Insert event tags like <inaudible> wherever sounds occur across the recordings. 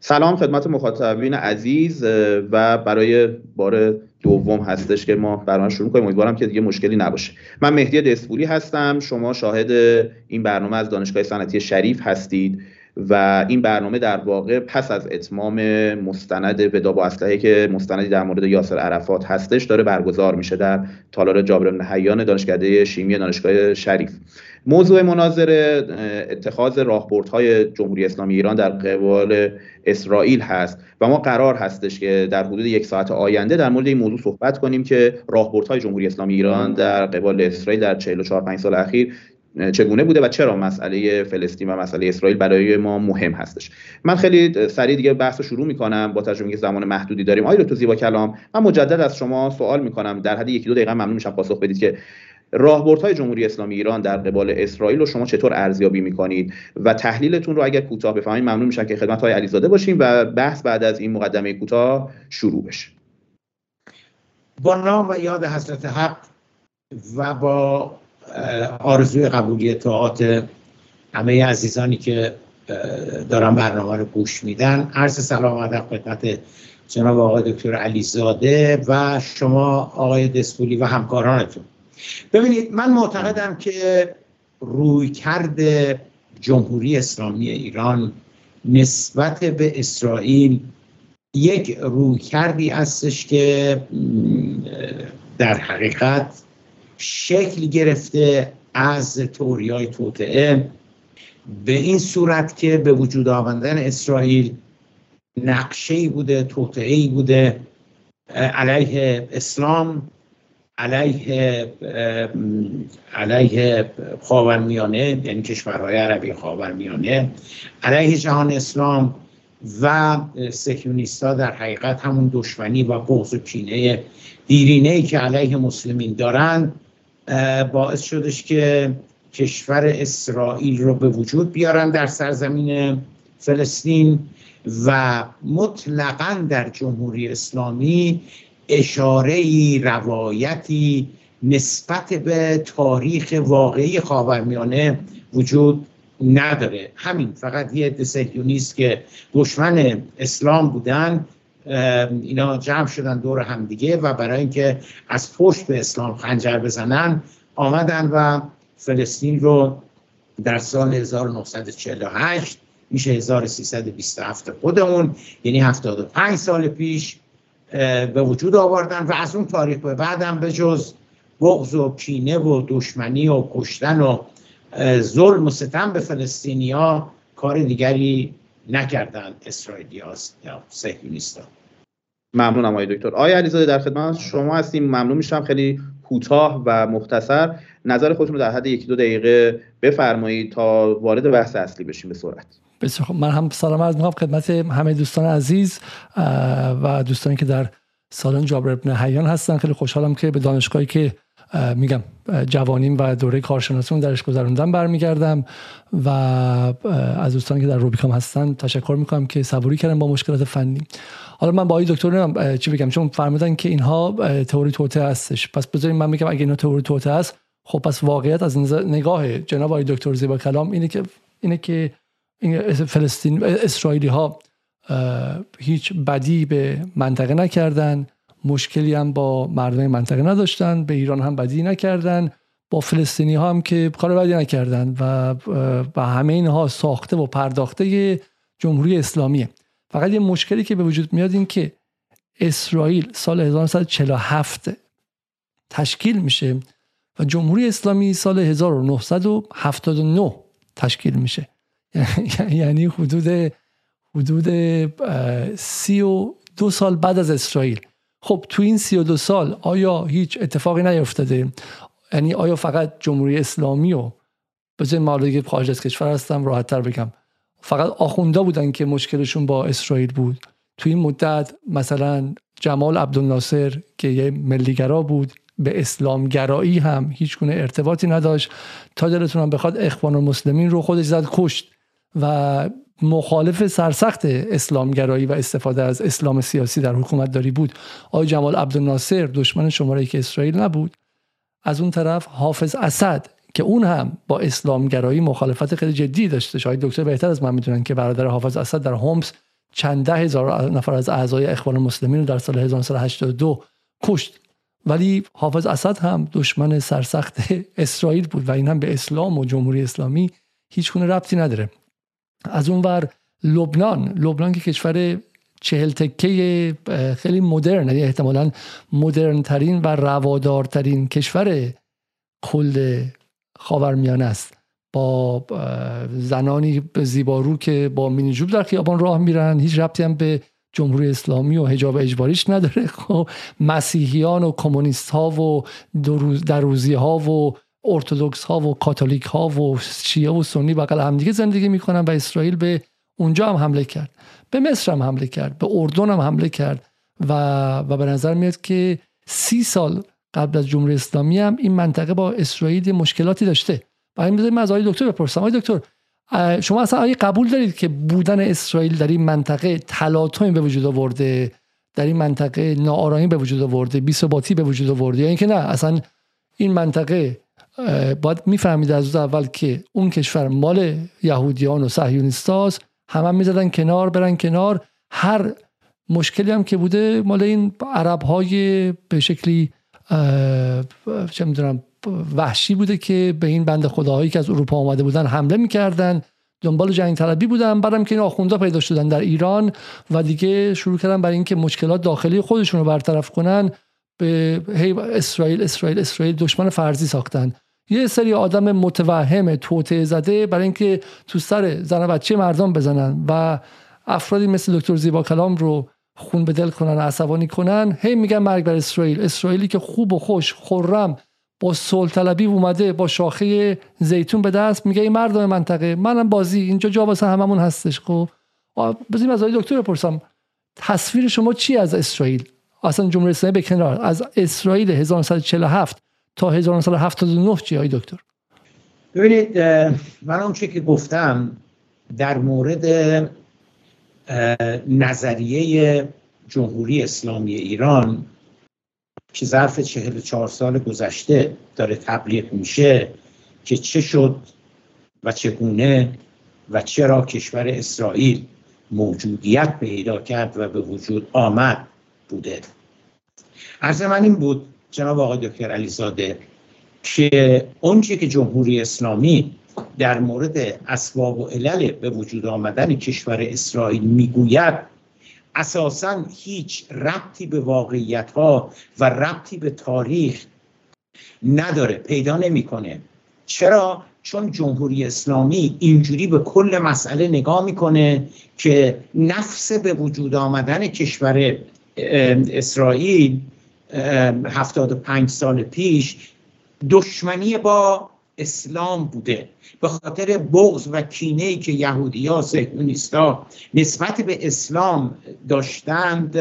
سلام خدمت مخاطبین عزیز و برای بار دوم هستش که ما برنامه شروع کنیم امیدوارم که دیگه مشکلی نباشه. من مهدی دسپوری هستم. شما شاهد این برنامه از دانشگاه صنعتی شریف هستید. و این برنامه در واقع پس از اتمام مستند ودا با اسلحه که مستندی در مورد یاسر عرفات هستش داره برگزار میشه در تالار جابر بن حیان دانشکده شیمی دانشگاه شریف. موضوع مناظره اتخاذ راهبردهای جمهوری اسلامی ایران در قبال اسرائیل هست و ما قرار هستش که در حدود یک ساعت آینده در مورد این موضوع صحبت کنیم که راهبردهای جمهوری اسلامی ایران در قبال اسرائیل در 44 5 سال اخیر چگونه بوده و چرا مسئله فلسطین و مسئله اسرائیل برای ما مهم هستش؟ من خیلی سریع دیگه بحث رو شروع می‌کنم با که زمان محدودی داریم. آقای دکتر زیبا کلام من مجدد از شما سوال می‌کنم. در حد یکی دو دقیقه ممنون میشم پاسخ بدید که راهبردهای جمهوری اسلامی ایران در قبال اسرائیل رو شما چطور ارزیابی می‌کنید؟ و تحلیلتون رو اگر کوتاه بفهمید ممنون میشم که خدمت های علیزاده باشیم و بحث بعد از این مقدمه کوتاه شروع بشه. با نام و یاد حضرت حق و با آرزوی قبولی اطاعات همه عزیزانی که دارن برنامه رو گوش میدن. عرض سلام و ادب خدمت جناب آقای دکتر علیزاده و شما آقای دسپولی و همکارانتون. ببینید من معتقدم که روی کرد جمهوری اسلامی ایران نسبت به اسرائیل یک روی کردی هستش که در حقیقت شکل گرفته از توریای توطعه به این صورت که به وجود آوردن اسرائیل نقشه بوده توطعه بوده علیه اسلام علیه علیه خاورمیانه یعنی کشورهای عربی خاورمیانه علیه جهان اسلام و سکیونیستا در حقیقت همون دشمنی و بغض و کینه دیرینه ای که علیه مسلمین دارند باعث شدش که کشور اسرائیل رو به وجود بیارن در سرزمین فلسطین و مطلقا در جمهوری اسلامی اشاره روایتی نسبت به تاریخ واقعی خاورمیانه وجود نداره. همین فقط یه دسهیونیست که دشمن اسلام بودن اینا جمع شدن دور همدیگه و برای اینکه از پشت به اسلام خنجر بزنن آمدن و فلسطین رو در سال 1948 میشه 1327 خودمون یعنی 75 سال پیش به وجود آوردن و از اون تاریخ به بعدم به جز بغض و کینه و دشمنی و کشتن و ظلم و ستم به فلسطینی ها کار دیگری نکردن اسرائیلی یا سهیونیست ممنونم آقای دکتر. آقای علیزاده در خدمت شما هستیم. ممنون میشم. خیلی کوتاه و مختصر نظر خودتون رو در حد یکی دو دقیقه بفرمایید تا وارد بحث اصلی بشیم به سرعت بسیار من هم سلام عرض می‌کنم خدمت همه دوستان عزیز و دوستانی که در سالن جابر ابن حیان هستن. خیلی خوشحالم که به دانشگاهی که میگم جوانیم و دوره کارشناسیمون درش گذروندم برمیگردم و از دوستانی که در روبیکام هستن تشکر می‌کنم که صبوری کردن با مشکلات فنی. حالا من با این دکتر چی بگم چون فرمودن که اینها تئوری توته هستش. پس بذارین من میگم اگه اینا تئوری توته هست خب پس واقعیت از نگاه جناب آقای دکتر زیبا کلام اینه که اینه که فلسطین اسرائیلی ها هیچ بدی به منطقه نکردن مشکلی هم با مردم منطقه نداشتن به ایران هم بدی نکردن با فلسطینی ها هم که کار بدی نکردن و و همه اینها ساخته و پرداخته جمهوری اسلامیه. فقط یه مشکلی که به وجود میاد این که اسرائیل سال 1947 تشکیل میشه و جمهوری اسلامی سال 1979 تشکیل میشه. <laughs> یعنی حدود حدود سی و دو سال بعد از اسرائیل. خب تو این سی و دو سال آیا هیچ اتفاقی نیفتاده؟ یعنی آیا فقط جمهوری اسلامی و بذاریم ما دیگه خارج از کشور هستم راحت تر بگم. فقط آخوندا بودن که مشکلشون با اسرائیل بود. تو این مدت مثلا جمال عبدالناصر که یه ملیگرا بود به اسلامگرایی هم هیچ گونه ارتباطی نداشت. تا دلتون هم بخواد اخوان المسلمین رو خودش زد کشت. و مخالف سرسخت اسلامگرایی و استفاده از اسلام سیاسی در حکومت داری بود. آقای جمال عبدالناصر دشمن شماره که اسرائیل نبود. از اون طرف حافظ اسد که اون هم با اسلامگرایی مخالفت خیلی جدی داشته. شاید دکتر بهتر از من می‌دونن که برادر حافظ اسد در هومس چند ده هزار نفر از اعضای اخوان المسلمین رو در سال 1982 کشت. ولی حافظ اسد هم دشمن سرسخت <laughs> اسرائیل بود و این هم به اسلام و جمهوری اسلامی هیچ گونه ربطی نداره. از اون ور لبنان لبنان که کشور چهل تکه خیلی مدرن یعنی احتمالا مدرن ترین و روادارترین کشور کل خاورمیانه است. با زنانی زیبارو که با مینیجوب در خیابان راه میرن هیچ ربطی هم به جمهوری اسلامی و حجاب اجباریش نداره. <laughs> خب مسیحیان و کمونیست ها و دروزی ها و ارتودکس ها و کاتولیک ها و شیعه و سنی بغل همدیگه زندگی می‌کنن و اسرائیل به اونجا هم حمله کرد. به مصر هم حمله کرد. به اردن هم حمله کرد. و, و به نظر میاد که سی سال قبل از جمهوری اسلامی هم این منطقه با اسرائیل مشکلاتی داشته. این بذاریم از آقای دکتر بپرسم. آقای دکتر شما اصلا آیا قبول دارید که بودن اسرائیل در این منطقه تلاطمی به وجود آورده در این منطقه ناآرامی به وجود آورده بی‌ثباتی به وجود آورده؟ یا اینکه نه اصلا این منطقه باید می‌فهمید از اول که اون کشور مال یهودیان و صهیونیستاست. همه هم می‌زدن کنار برن کنار. هر مشکلی هم که بوده مال این عرب های به شکلی چه می‌دونم وحشی بوده که به این بند خداهایی که از اروپا آمده بودن حمله می‌کردن. دنبال جنگ طلبی بودن بعدم که این آخوندا پیدا شدن در ایران و دیگه شروع کردن برای اینکه مشکلات داخلی خودشون رو برطرف کنن به اسرائیل اسرائیل اسرائیل دشمن فرضی ساختن. یه سری آدم متوهم توطعه زده برای اینکه تو سر زن بچه مردم بزنن و افرادی مثل دکتر زیبا کلام رو خون به دل کنن عصبانی کنن. هی میگن مرگ بر اسرائیل. اسرائیلی که خوب و خوش خرم با صلح طلبی اومده با شاخه زیتون به دست میگه این مردم منطقه. منم بازی اینجا جا واسه هممون هستش خب. بزنیم از دکتر بپرسم. تصویر شما چی از اسرائیل؟ اصلا جمهوری اسلامی به کنار. از اسرائیل 1947 تا 1979 چی های دکتر؟ ببینید من اون که گفتم در مورد نظریه جمهوری اسلامی ایران که ظرف چهل چهار سال گذشته داره تبلیغ میشه که چه شد و چگونه و چرا کشور اسرائیل موجودیت پیدا کرد و به وجود آمد بوده. عرض من این بود جناب آقای دکتر علیزاده که اونچه که جمهوری اسلامی در مورد اسباب و علل به وجود آمدن کشور اسرائیل می‌گوید اساسا هیچ ربطی به واقعیت ها و ربطی به تاریخ نداره پیدا نمی‌کنه. چرا؟ چون جمهوری اسلامی اینجوری به کل مسئله نگاه می‌کنه که نفس به وجود آمدن کشور اسرائیل هفتاد و پنج سال پیش دشمنی با اسلام بوده. به خاطر بغض و کینه ای که یهودی ها ها نسبت به اسلام داشتند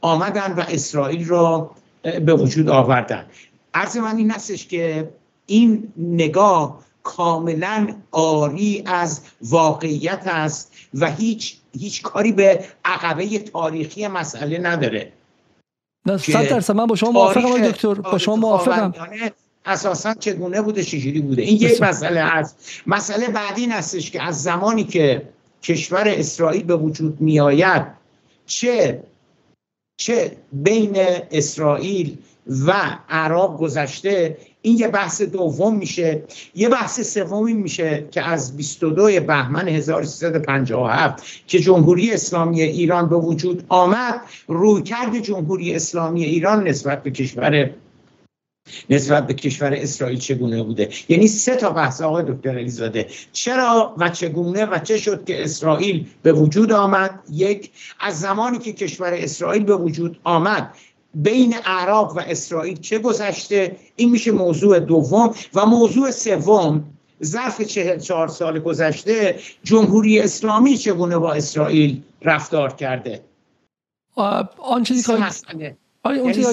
آمدن و اسرائیل را به وجود آوردن. عرض من این هستش که این نگاه کاملا آری از واقعیت است و هیچ هیچ کاری به عقبه تاریخی مسئله نداره. نه صد درصد. من با شما موافقم دکتر. با شما موافقم. اساسا چگونه بوده چجوری بوده؟ این یک مسئله هست مسئله بعدی این هستش که از زمانی که کشور اسرائیل به وجود می آید چه چه بین اسرائیل و عرب گذشته این یه بحث دوم میشه. یه بحث سومی میشه که از 22 بهمن 1357 که جمهوری اسلامی ایران به وجود آمد رویکرد جمهوری اسلامی ایران نسبت به کشور نسبت به کشور اسرائیل چگونه بوده؟ یعنی سه تا بحث آقای دکتر علیزاده. چرا و چگونه و چه شد که اسرائیل به وجود آمد؟ یک از زمانی که کشور اسرائیل به وجود آمد بین عراق و اسرائیل چه گذشته؟ این میشه موضوع دوم. و موضوع سوم ظرف چهل چهار سال گذشته جمهوری اسلامی چگونه با اسرائیل رفتار کرده؟ آن چیزی که آیا اون یعنی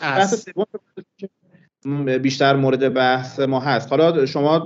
بحث بیشتر مورد بحث ما هست. حالا شما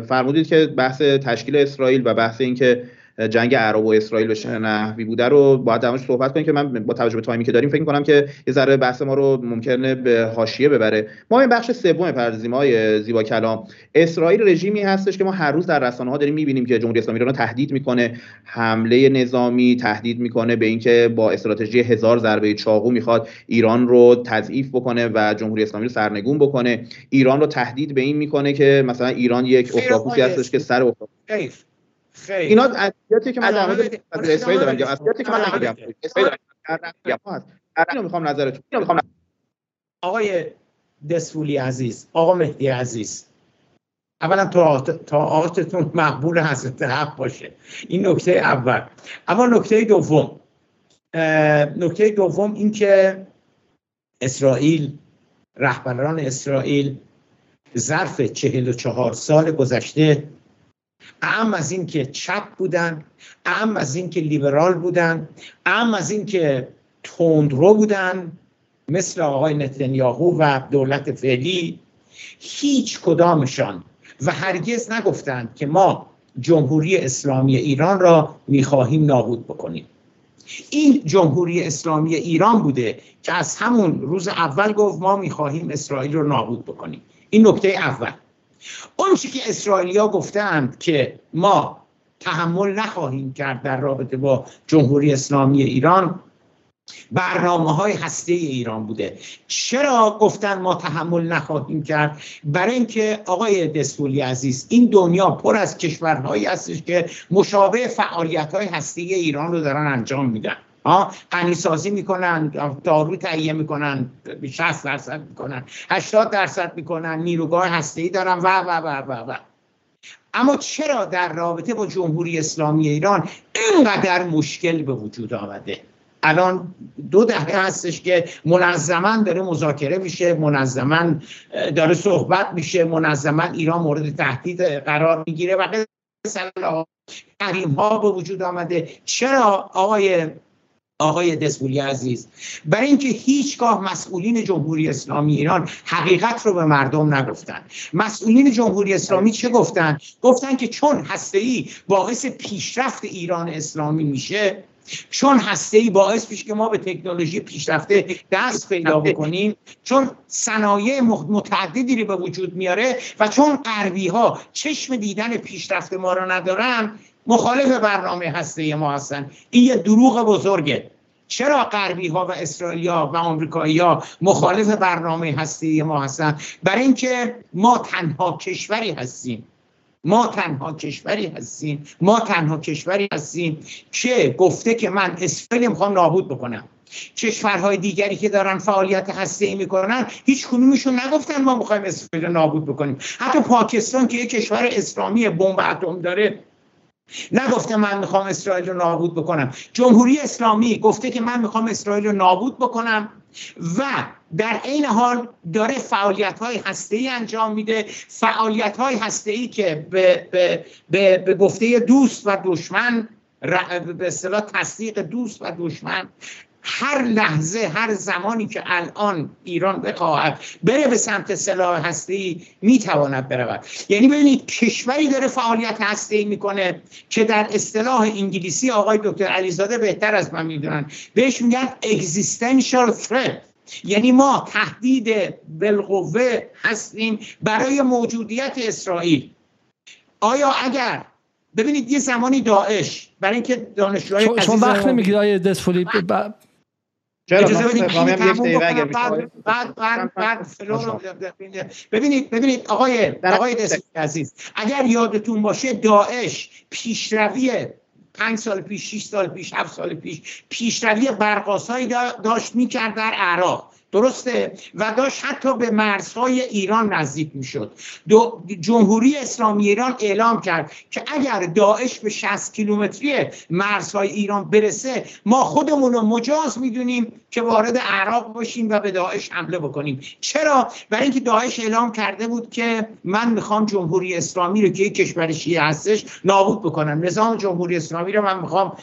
فرمودید که بحث تشکیل اسرائیل و بحث اینکه جنگ عرب و اسرائیل به نحوی بوده رو باید درموش صحبت کنیم که من با توجه به تایمی که داریم فکر می‌کنم که یه ذره بحث ما رو ممکنه به حاشیه ببره. ما این بخش سوم پردازیم های زیبا کلام. اسرائیل رژیمی هستش که ما هر روز در رسانه ها داریم می‌بینیم که جمهوری اسلامی ایران تهدید می‌کنه حمله نظامی تهدید می‌کنه به اینکه با استراتژی هزار ضربه چاقو می‌خواد ایران رو تضعیف بکنه و جمهوری اسلامی رو سرنگون بکنه. ایران رو تهدید به این می‌کنه که مثلا ایران یک اختاپوسی هستش که سر اختاپوس اینا ادبیاتی که من در مورد اسرائیل دارم میگم ادبیاتی که من نمیگم اسرائیل می‌خوام نظرتون می‌خوام آقای دسفولی عزیز آقا مهدی عزیز اولا آتتون مقبول حضرت حق باشه. این نکته اول. اما نکته دوم نکته دوم این که اسرائیل رهبران اسرائیل ظرف چهل و چهار سال گذشته اهم از این که چپ بودن اهم از این که لیبرال بودن اهم از این که تندرو بودن مثل آقای نتانیاهو و دولت فعلی هیچ کدامشان و هرگز نگفتند که ما جمهوری اسلامی ایران را می‌خواهیم نابود بکنیم. این جمهوری اسلامی ایران بوده که از همون روز اول گفت ما می‌خواهیم اسرائیل رو نابود بکنیم. این نکته اول. اون چی که اسرائیلیا گفتند که ما تحمل نخواهیم کرد در رابطه با جمهوری اسلامی ایران برنامه های هسته ایران بوده. چرا گفتن ما تحمل نخواهیم کرد؟ برای اینکه آقای دستولی عزیز این دنیا پر از کشورهایی هستش که مشابه فعالیت های هسته ایران رو دارن انجام میدن. غنی سازی می‌کنن دارو تهیه می‌کنن 60 درصد می‌کنن 80 درصد می‌کنن نیروگاه هسته ای دارن و و و و و. اما چرا در رابطه با جمهوری اسلامی ایران اینقدر مشکل به وجود آمده؟ الان دو دهه هستش که منظما داره مذاکره میشه منظما داره صحبت میشه منظما ایران مورد تهدید قرار می‌گیره و تحریم ها به وجود آمده. چرا آقای آقای دسپولی عزیز برای اینکه هیچگاه مسئولین جمهوری اسلامی ایران حقیقت رو به مردم نگفتن. مسئولین جمهوری اسلامی چه گفتن؟ گفتن که چون هسته باعث پیشرفت ایران اسلامی میشه چون هسته ای باعث میشه که ما به تکنولوژی پیشرفته دست پیدا بکنیم چون صنایع متعددی رو به وجود میاره و چون غربی ها چشم دیدن پیشرفت ما رو ندارن مخالف برنامه هسته ما هستن. این یه دروغ بزرگه. چرا غربی ها و اسرائیلیا و آمریکایی ها مخالف برنامه هسته ما هستن؟ برای اینکه ما تنها کشوری هستیم. ما تنها کشوری هستیم. ما تنها کشوری هستیم که گفته که من اسرائیل می‌خوام نابود بکنم. کشورهای دیگری که دارن فعالیت هسته می‌کنن هیچ کنونشون نگفتن ما می‌خوایم اسرائیل نابود بکنیم. حتی پاکستان که یک کشور اسلامی بمب اتم داره نگفته من می‌خوام اسرائیل رو نابود بکنم. جمهوری اسلامی گفته که من می‌خوام اسرائیل رو نابود بکنم و در این حال داره فعالیت های هسته ای انجام میده. فعالیت های هسته ای که به, به, به, به گفته دوست و دشمن به اصطلاح تصدیق دوست و دشمن هر لحظه هر زمانی که الان ایران بخواهد بره به سمت سلاح هستی می‌تواند برود. یعنی ببینید کشوری داره فعالیت هستی می‌کنه که در اصطلاح انگلیسی آقای دکتر علیزاده بهتر از من می‌دونن بهش میگن existential threat. یعنی ما تهدید بالقوه هستیم برای موجودیت اسرائیل. آیا اگر ببینید یه زمانی داعش برای اینکه دانشجوهای چون وقت نمی‌گیره آیه دسفولی ببینید ببینید آقای آقای عزیز اگر یادتون باشه داعش پیشروی پنج سال پیش 6 سال پیش هفت سال پیش پیشروی برقاسایی داشت می‌کرد در عراق. درسته؟ و داشت حتی به مرزهای ایران نزدیک می‌شد. جمهوری اسلامی ایران اعلام کرد که اگر داعش به 60 کیلومتری مرزهای ایران برسه ما خودمون رو مجاز می‌دونیم که وارد عراق باشیم و به داعش حمله بکنیم. چرا؟ برای اینکه داعش اعلام کرده بود که من می‌خوام جمهوری اسلامی رو که یک کشور شیعه هستش نابود بکنم. نظام جمهوری اسلامی رو من می‌خوام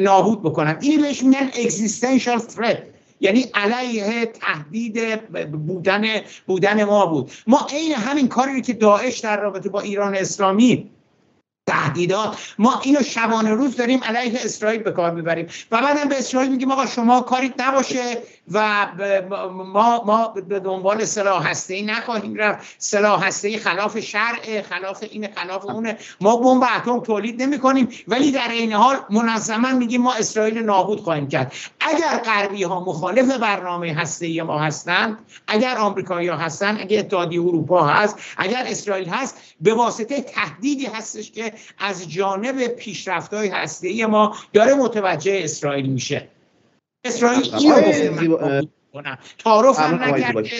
نابود بکنم. این بهش میگن existential threat. یعنی علیه تهدید بودن بودن ما بود. ما عین همین کاری که داعش در رابطه با ایران اسلامی تهدیدات ما اینو شبانه روز داریم علیه اسرائیل به کار می‌بریم. و بعدم به اسرائیل میگیم آقا شما کاریت نباشه. و ما ما به دنبال سلاح هسته نخواهیم رفت. سلاح هسته خلاف شرع خلاف این خلاف اونه. ما بمب اتم تولید نمی کنیم ولی در این حال منظما میگیم ما اسرائیل نابود خواهیم کرد. اگر غربی ها مخالف برنامه هسته ما هستند اگر آمریکایی ها هستند اگر اتحادیه اروپا هست اگر اسرائیل هست به واسطه تهدیدی هستش که از جانب پیشرفت های هسته ما داره متوجه اسرائیل میشه. اسرائیل اینو گفته؟ من تعارف هم نکرده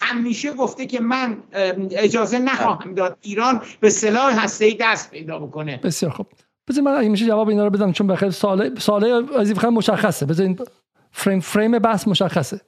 همیشه گفته که من اجازه نخواهم داد ایران به سلاح هسته دست پیدا بکنه. بسیار خوب. بذار من اگه میشه جواب اینا رو بدم چون بخیر ساله ساله از مشخصه. بذارین فریم فریم بحث مشخصه.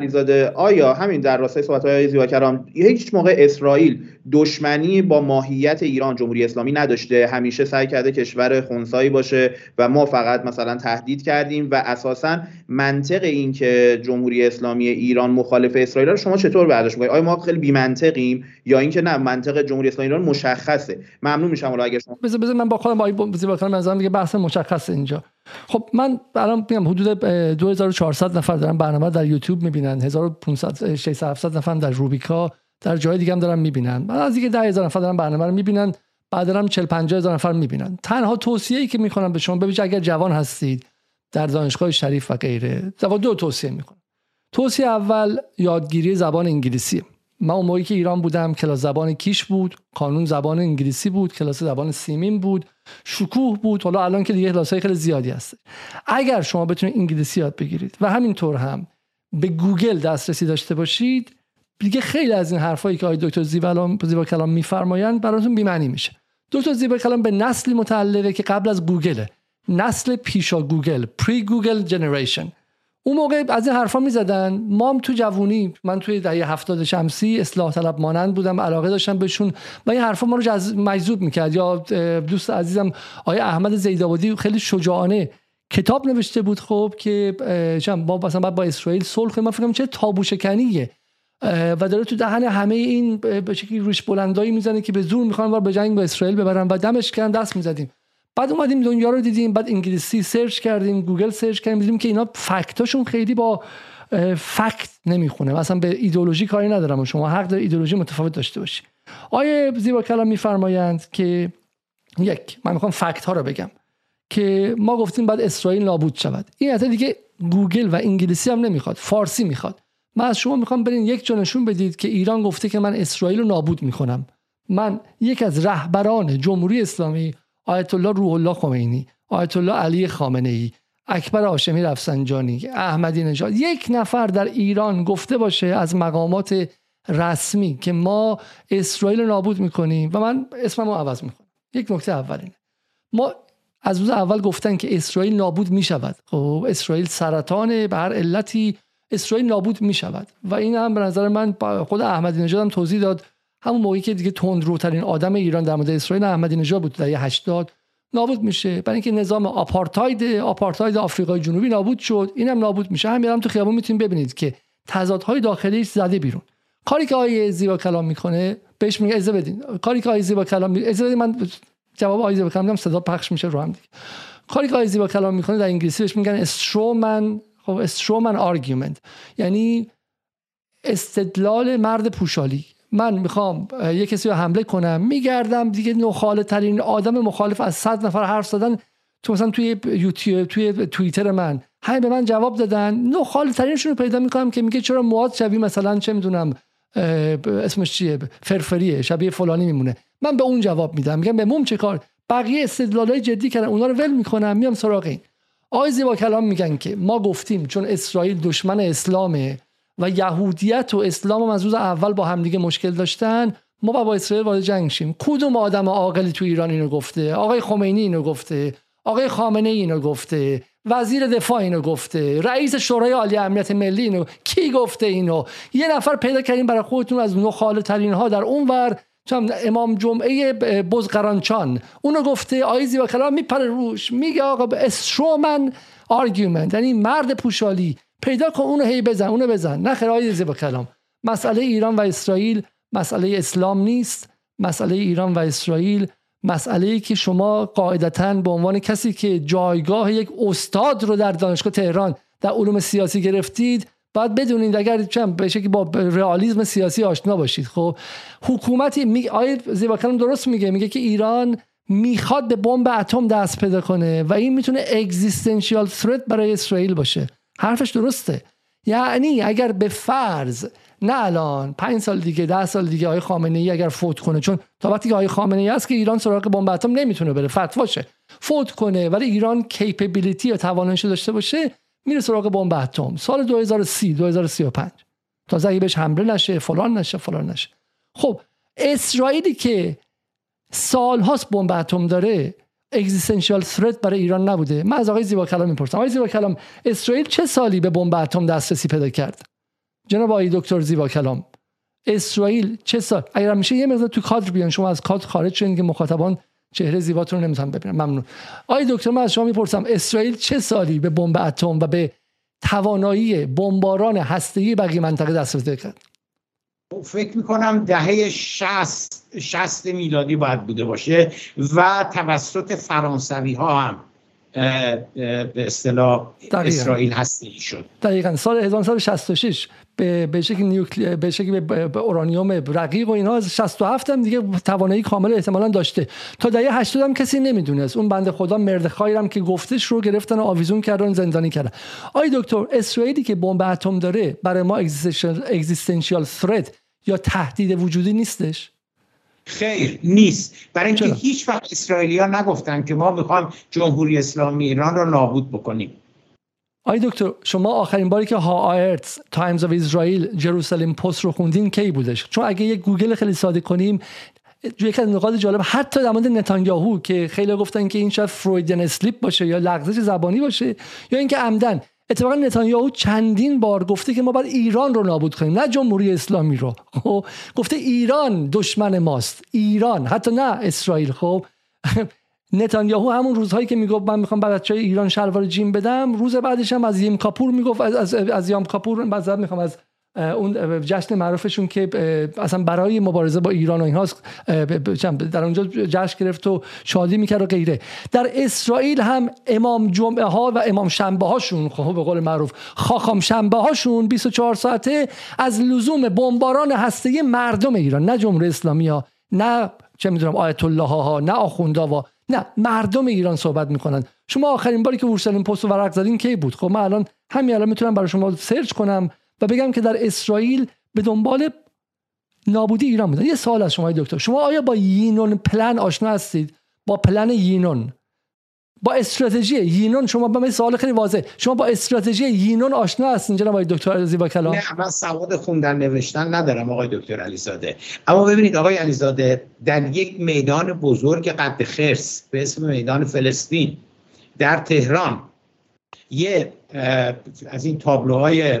علیزاده. آیا همین در راستای صحبت های زیبا کرام هیچ موقع اسرائیل دشمنی با ماهیت ایران جمهوری اسلامی نداشته؟ همیشه سعی کرده کشور خونسایی باشه و ما فقط مثلا تهدید کردیم و اساسا منطق این که جمهوری اسلامی ایران مخالف اسرائیل شما چطور برداشت می‌کنید؟ آیا ما خیلی بی منطقیم یا اینکه نه منطق جمهوری اسلامی ایران مشخصه؟ ممنون میشم اگر شما بذار من با خودم با زیبا کرام دیگه بحث مشخصه اینجا. خب من الان میگم حدود 2400 نفر دارن برنامه در یوتیوب می‌بینن. 1500 600 نفر در روبیکا در جای دیگه هم دارن می‌بینن. بعد از دیگه 10000 نفر دارن برنامه رو می‌بینن بعد هم 40 50000 نفر می‌بینن. تنها توصیه ای که می‌کنم به شما ببینید اگر جوان هستید در دانشگاه شریف و غیره دو توصیه می‌کنم توصیه اول یادگیری زبان انگلیسی. من اون موقعی که ایران بودم کلاس زبان کیش بود کانون زبان انگلیسی بود کلاس زبان سیمین بود شکوه بود. حالا الان که دیگه کلاس خیلی زیادی هست. اگر شما بتونید انگلیسی یاد بگیرید و همینطور هم به گوگل دسترسی داشته باشید دیگه خیلی از این حرفایی که آقای دکتر زیبا کلام میفرمایند براتون بی‌معنی میشه. دکتر زیبا کلام به نسلی متعلقه که قبل از گوگله. نسل پیشا گوگل pre Google generation اون موقع از این حرفا می‌زدن. ما هم تو جوونی من توی دهه هفتاد شمسی اصلاح طلب مانند بودم علاقه داشتم بهشون و این حرفا ما رو جز... مجذوب می‌کرد. یا دوست عزیزم آیا احمد زیدآبادی خیلی شجاعانه کتاب نوشته بود خب که ما مثلا با اسرائیل صلح ما فکر چه تابو شکنیه و داره تو دهن همه این به شکلی ریش بلندایی می‌زنه که به زور می‌خوان به جنگ با اسرائیل ببرن. و دمش کردن دست می‌زدیم. بعد اومدیم دنیا رو دیدیم بعد انگلیسی search کردیم گوگل search کردیم دیدیم که اینا fact اشون خیلی با fact نمی‌خونه مثلا به ایدولوژی کاری ندارم شما حق داره ایدولوژی متفاوت داشته باشی. آقای زیبا کلام میفرمایند که یک من می‌خوام fact ها رو بگم که ما گفتیم باید اسرائیل نابود شود. این حتی دیگه گوگل و انگلیسی هم نمی‌خواد فارسی می‌خواد. من از شما می‌خوام برین یک جا نشون بدید که ایران گفته که من اسرائیل رو نابود می‌کنم. من یک از رهبران جمهوری اسلامی آیت الله روح الله خمینی آیت الله علی خامنه ای اکبر هاشمی رفسنجانی احمدی نژاد. یک نفر در ایران گفته باشه از مقامات رسمی که ما اسرائیل نابود می‌کنیم و من اسممو عوض می‌کنم. یک نکته اولینه ما از روز اول گفتن که اسرائیل نابود می‌شود. خب اسرائیل سرطان به هر علتی اسرائیل نابود می‌شود. و این هم به نظر من خود احمدی نژاد هم توضیح داد. همون موقعی که دیگه تندروترین آدم ایران در مورد اسرائیل احمدی نژاد بود در 80 نابود میشه. برای اینکه نظام آپارتاید آپارتاید آفریقای جنوبی نابود شد. اینم نابود میشه. همین هم تو خیابون می‌تونید ببینید که تضادهای داخلیش زده بیرون. کاری که آقای زیبا کلام می‌کنه بهش میگه اجازه بدین. کاری که آقای زیبا کلام اجازه بدین من جواب آقای زیبا کلام میدم صدا پخش میشه رو هم دیگه. کاری که آقای زیبا کلام می‌کنه در انگلیسی بهش میگن straw man خب straw man argument یعنی استدلال مرد پوشالی. من می‌خوام یه کسی رو حمله کنم میگردم دیگه نخاله ترین آدم مخالف از صد نفر حرف زدن تو مثلا توی یوتیوب توی توییتر من. همه به من جواب دادن. نخاله ترینشون رو پیدا می‌کنم که میگه چرا مواد شبیه مثلا چه می‌دونم اسمش چیه؟ فرفریه شبیه فلانی میمونه. من به اون جواب میدم. میگم به موم چه کار؟ بقیه استدلالای جدی کردن. اونا رو ول می‌کنم. میام سراغ این. آقای زیبا کلام میگن که ما گفتیم چون اسرائیل دشمن اسلامه و یهودیت و اسلام هم از روز اول با همدیگه مشکل داشتن ما با اسرائیل وارد جنگ شیم کدوم آدم عاقلی تو ایران اینو گفته؟ آقای خمینی اینو گفته. آقای خامنه اینو گفته. وزیر دفاع اینو گفته. رئیس شورای عالی امنیت ملی اینو. کی گفته اینو؟ یه نفر پیدا کردیم برای خودتون از نخاله ترین ها در اون ور. امام جمعه بزقرانچان. اونو گفته آیزی و کلام میپره روش. میگه آقا استرومن آرگومنت یعنی مرد پوشالی. پیدا کن اونو هی بزن اونو بزن. نه خیر با کلام. مسئله ایران و اسرائیل مسئله اسلام نیست. مسئله ایران و اسرائیل مسئله ای که شما قاعدتا به عنوان کسی که جایگاه یک استاد رو در دانشگاه تهران در علوم سیاسی گرفتید باید بدونید اگر چم به شکلی با رئالیسم سیاسی آشنا باشید. خب حکومتی می آیه زیباکلام درست میگه. میگه که ایران می‌خواد به بمب اتم دست پیدا کنه و این می‌تونه اگزیستانشیال ثرت برای اسرائیل باشه. حرفش درسته. یعنی اگر به فرض نه الان پنج سال دیگه ده سال دیگه آقای خامنه ای اگر فوت کنه چون تا وقتی که آقای خامنه ای هست که ایران سراغ بمب اتم نمی‌تونه بره فتواشه فوت کنه ولی ایران کیپبیلیتی یا تواناییش داشته باشه میره سراغ بمب اتم. سال 2030 2035 تا اگه بهش حمله نشه فلان نشه فلان نشه. خب اسرائیلی که سالهاست بمب اتم داره اگزیستانشیال ثرت برای ایران نبوده. من از آقای زیبا کلام می‌پرسم. آقای زیبا کلام اسرائیل چه سالی به بمب اتم دسترسی پیدا کرد؟ جناب آقای دکتر زیبا کلام اسرائیل چه سال اگر میشه یه مقدار تو کادر بیان شما از کادر خارج شدین که مخاطبان چهره زیباتون رو نمی‌تونن ببینن. ممنون. آقای دکتر من از شما می‌پرسم اسرائیل چه سالی به بمب اتم و به توانایی بمباران هسته‌ای بقیه منطقه دسترسی پیدا کرد؟ فکر می‌کنم دهه 60 60 میلادی باید بوده باشه و توسط فرانسوی ها هم به اصطلاح اسرائیل هستی شد. دقیقا. سال 1966 به به شکل نیوکلی به شکل به اورانیوم رقیق و اینها از 67 هم دیگه توانایی کامل احتمالا داشته. تا دهه 80 هم کسی نمی‌دونست. اون بنده خدا مردخای هم که گفتش رو گرفتن و آویزون کردن زندانی کردن. آقای دکتر اسرائیلی که بمب اتم داره برای ما existential threat یا تهدید وجودی نیستش؟ خیر نیست. برای اینکه هیچ وقت اسرائیلیا نگفتن که ما می‌خوایم جمهوری اسلامی ایران را نابود بکنیم. آقای دکتر شما آخرین باری که هاآرتس Times of Israel Jerusalem Post رو خوندین کی بودش؟ چون اگه یک گوگل خیلی ساده کنیم یکی از نقاط جالب حتی در مورد نتانیاهو که خیلی گفتن که این شاید Freudian slip باشه یا لغزش زبانی باشه یا اینکه عمدن اتفاقا نتانیاهو چندین بار گفته که ما باید ایران رو نابود کنیم نه جمهوری اسلامی رو. خب گفته ایران دشمن ماست. ایران حتی نه اسرائیل. خب <laughs> نتانیاهو همون روزهایی که می‌گفت من می‌خوام بچهای ایران شلوار جیم بدم روز بعدش هم از یم کاپور می‌گفت از از, از یام کاپور بعد می‌خوام از اون جشن معروفشون که اصلا برای مبارزه با ایران و اینهاست در اونجا جشن گرفت و شادی می‌کرد و غیره. در اسرائیل هم امام جمعه ها و امام شنبه هاشون خب به قول معروف خاخام شنبه هاشون 24 ساعته از لزوم بمباران هسته مردم ایران نه جمهوری اسلامی ها نه چه می‌دونم آیت الله ها نه آخوندا و نه مردم ایران صحبت می‌کنن. شما آخرین باری که اورشلیم پست ورق زدین کی بود؟ خب من الان همین الان می‌تونم برای شما سرچ کنم. و بگم که در اسرائیل به دنبال نابودی ایران بودن. یه سوال از شما دکتر. شما آیا با یینون پلن آشنا هستید؟ با پلن یینون. با استراتژی یینون شما با من سوال خیلی واضح شما با استراتژی یینون آشنا هستین جناب آقای دکتر زیبا کلام؟ نه من سواد خوندن نوشتن ندارم آقای دکتر علیزاده. اما ببینید آقای علیزاده در یک میدان بزرگ قد خرس به اسم میدان فلسطین در تهران یه از این تابلوهای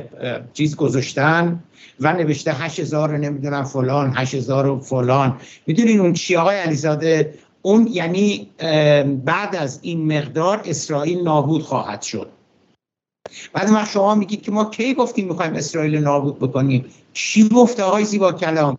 چیز گذاشتن و نوشته هشت هزار نمی‌دونم فلان هشت هزار فلان. می‌دونین اون چی آقای علیزاده؟ اون یعنی بعد از این مقدار اسرائیل نابود خواهد شد. بعد ما شما میگید که ما کی گفتیم می‌خوایم اسرائیل نابود بکنیم؟ چی گفته آقای زیبا کلام؟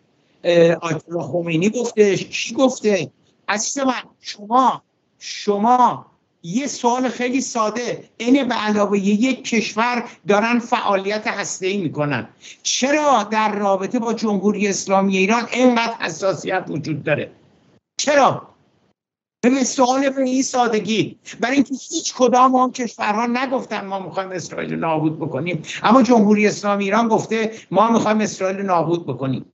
آیت الله خمینی گفته چی گفته؟ عزیز من شما شما یه سوال خیلی ساده. اینه به علاوه یک کشور دارن فعالیت هسته ای می‌کنن. چرا در رابطه با جمهوری اسلامی ایران اینقدر حساسیت وجود داره؟ چرا؟ به سوال به این سادگی. برای اینکه هیچ کدام آن کشورها نگفتن ما می‌خوایم اسرائیل نابود بکنیم. اما جمهوری اسلامی ایران گفته ما می‌خوایم اسرائیل نابود بکنیم.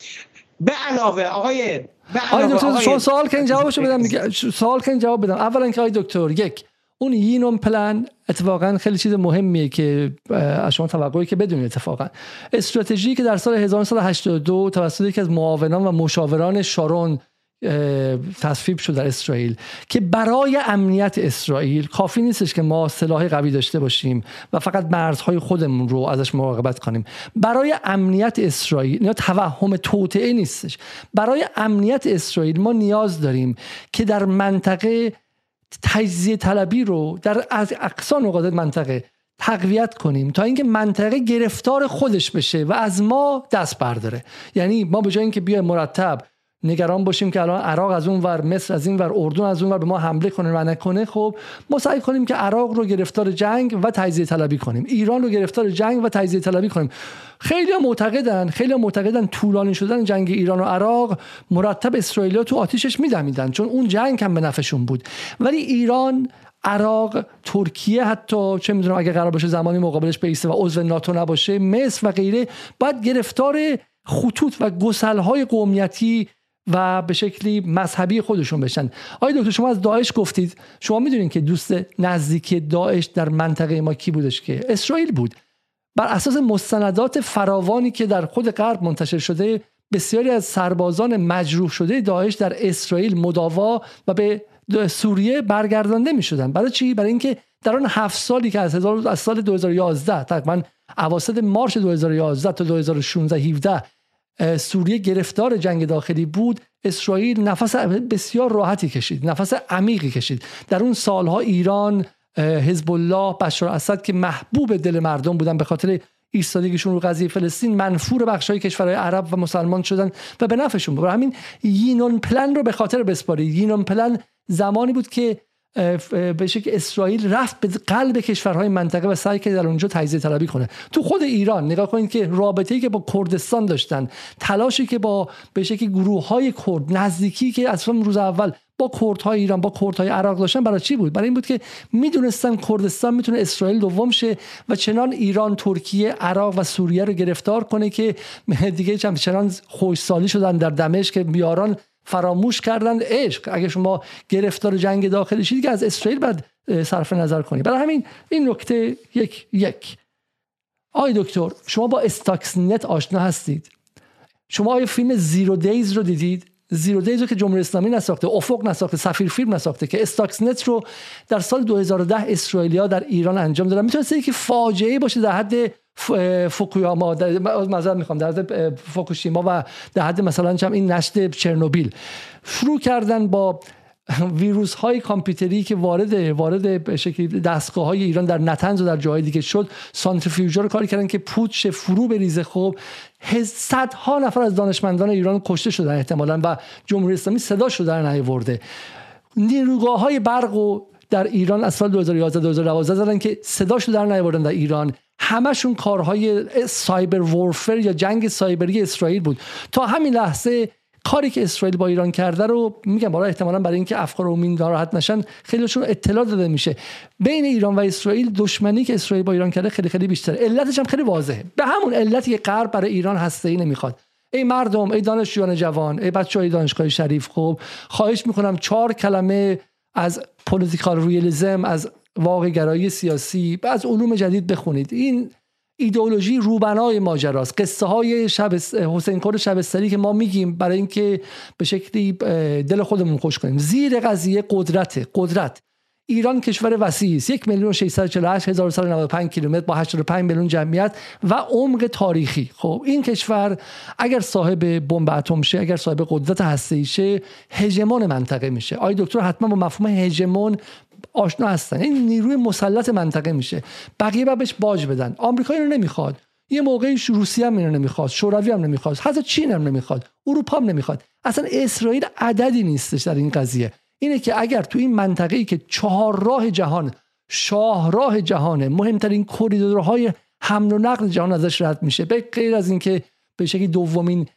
به علاوه آقای به علاوه دکتر شما سوال کنین جوابشو بدم <laughs> سوال کنین جواب بدم. اولا که آقای دکتر یک اون یینوم پلن اتفاقا خیلی چیز مهمیه که از شما توقعی که بدونید اتفاقا. استراتژی که در سال 1982 توسط یکی از معاونان و مشاوران شارون تصویب شد در اسرائیل که برای امنیت اسرائیل کافی نیستش که ما سلاح قوی داشته باشیم و فقط مرزهای خودمون رو ازش مراقبت کنیم. برای امنیت اسرائیل یا توهم توطعه نیستش. برای امنیت اسرائیل ما نیاز داریم که در منطقه تجزیه طلبی رو در از اقصا نقاط منطقه تقویت کنیم تا اینکه منطقه گرفتار خودش بشه و از ما دست برداره. یعنی ما به جای اینکه بیایم مرتب نگران باشیم که الان عراق از اون ور مصر از این ور اردن از اون ور به ما حمله کنه و نکنه خب ما سعی کنیم که عراق رو گرفتار جنگ و تجزیه طلبی کنیم. ایران رو گرفتار جنگ و تجزیه طلبی کنیم. خیلی معتقدن خیلی معتقدن طولانی شدن جنگ ایران و عراق مرتب اسرائیل تو آتیشش میدمیدن چون اون جنگ هم به نفعشون بود. ولی ایران عراق ترکیه حتی چه می‌دونم اگه قرار باشه زمانی مقابلش بیسته و عضو ناتو نباشه مصر و غیره باید گرفتار خطوط و گسلهای قومیتی و به شکلی مذهبی خودشون بشن. آیا دکتر شما از داعش گفتید. شما می‌دونید که دوست نزدیک داعش در منطقه ما کی بودش که؟ اسرائیل بود. بر اساس مستندات فراوانی که در خود غرب منتشر شده بسیاری از سربازان مجروح شده داعش در اسرائیل مداوا و به سوریه برگردانده می شدن برای چی؟ برای اینکه در آن هفت سالی که از, از سال 2011 تقریبا اواسط مارچ 2011 تا 2016 17 سوریه گرفتار جنگ داخلی بود. اسرائیل نفس بسیار راحتی کشید نفس عمیقی کشید. در اون سالها ایران حزب الله بشار اسد که محبوب دل مردم بودن به خاطر ایستادگیشون رو قضیه فلسطین منفور بخشای کشورهای عرب و مسلمان شدن و به نفعشون بود. همین یینون پلن رو به خاطر بسپارید. یینون پلن زمانی بود که به که اسرائیل رفت به قلب کشورهای منطقه و سعی کرد در اونجا تجزیه طلبی کنه. تو خود ایران نگاه کنید که رابطه‌ای که با کردستان داشتن تلاشی که با به شکل گروه های کرد نزدیکی که از روز اول با کردهای ایران با کردهای عراق داشتن برای چی بود؟ برای این بود که می‌دونستن کردستان می‌تونه اسرائیل دوم شه و چنان ایران ترکیه عراق و سوریه رو گرفتار کنه که دیگه چنان قحط‌سالی شد اندر دمشق که یاران فراموش کردن عشق. اگه شما گرفتار جنگ داخلی شید که از اسرائیل باید صرف نظر کنید. برای همین این نکته یک یک. آقای دکتر شما با Stuxnet آشنا هستید. شما آیا فیلم Zero Days رو دیدید؟ Zero Days رو که جمهوری اسلامی نساخته افق نساخته سفیر فیلم نساخته که Stuxnet رو در سال 2010 اسرائیلیا در ایران انجام دادن. می‌تونه که فاجعه باشه در حد فوکویاما معذرت می‌خوام در حد فوکوشیما و در حد مثلا چم این نشت چرنوبیل. شروع کردن با ویروس های کامپیوتری که وارد وارد شکلی دستگاه های ایران در نتنز و در جای دیگه شد سانتریفیوژا رو کاری کردن که پوچ فرو بریزه. خب صدها نفر از دانشمندان ایران کشته شدن احتمالا و جمهوری اسلامی صدا شده در نیورده نیروگاه های برق و در ایران از سال 2011 2012 زدن که صداشو در نیاوردن در ایران. همشون کارهای cyber warfare یا جنگ سایبری اسرائیل بود. تا همین لحظه کاری که اسرائیل با ایران کرده رو میگم برای احتمالا برای اینکه افکار عمومی ناراحت نشن خیلیشون اطلاع داده میشه. بین ایران و اسرائیل دشمنی که اسرائیل با ایران کرده خیلی خیلی بیشتره. علتش هم خیلی واضحه. به همون علتی که غرب برای ایران هسته ای نمی‌خواد. ای مردم ای دانشجویان جوان ای بچه های دانشگاه شریف خوب خواهش می‌کنم چهار کلمه از political realism از واقع گرایی سیاسی از علوم جدید بخونید. این ایدئولوژی روبنای ماجراست. قصه های شب حسین کور شبستری که ما میگیم برای اینکه به شکلی دل خودمون خوش کنیم. زیر قضیه قدرت قدرت. ایران کشور وسیعی است. یک میلیون و کیلومتر با 85 میلیون جمعیت و عمق تاریخی. خب این کشور اگر صاحب بمب اتم شه اگر صاحب قدرت هسته‌ای شه هژمون منطقه میشه. آی دکتر حتما با مفهوم هژمون آشنا هستن. این نیروی مسلط منطقه میشه. بقیه بهش باج بدن. آمریکا اینو نمی‌خواد. یه موقعی روسیه هم اینو نمی‌خواد. شوروی هم نمی‌خواد. حتی چین هم نمی‌خواد. اروپا هم نمی‌خواد. اصلا اسرائیل عددی نیستش در این قضیه. اینه که اگر تو این منطقه ای که چهار راه جهان شاهراه جهانه مهمترین کریدورهای حمل و نقل جهان ازش رد میشه. به غیر از اینکه به شکلی دومین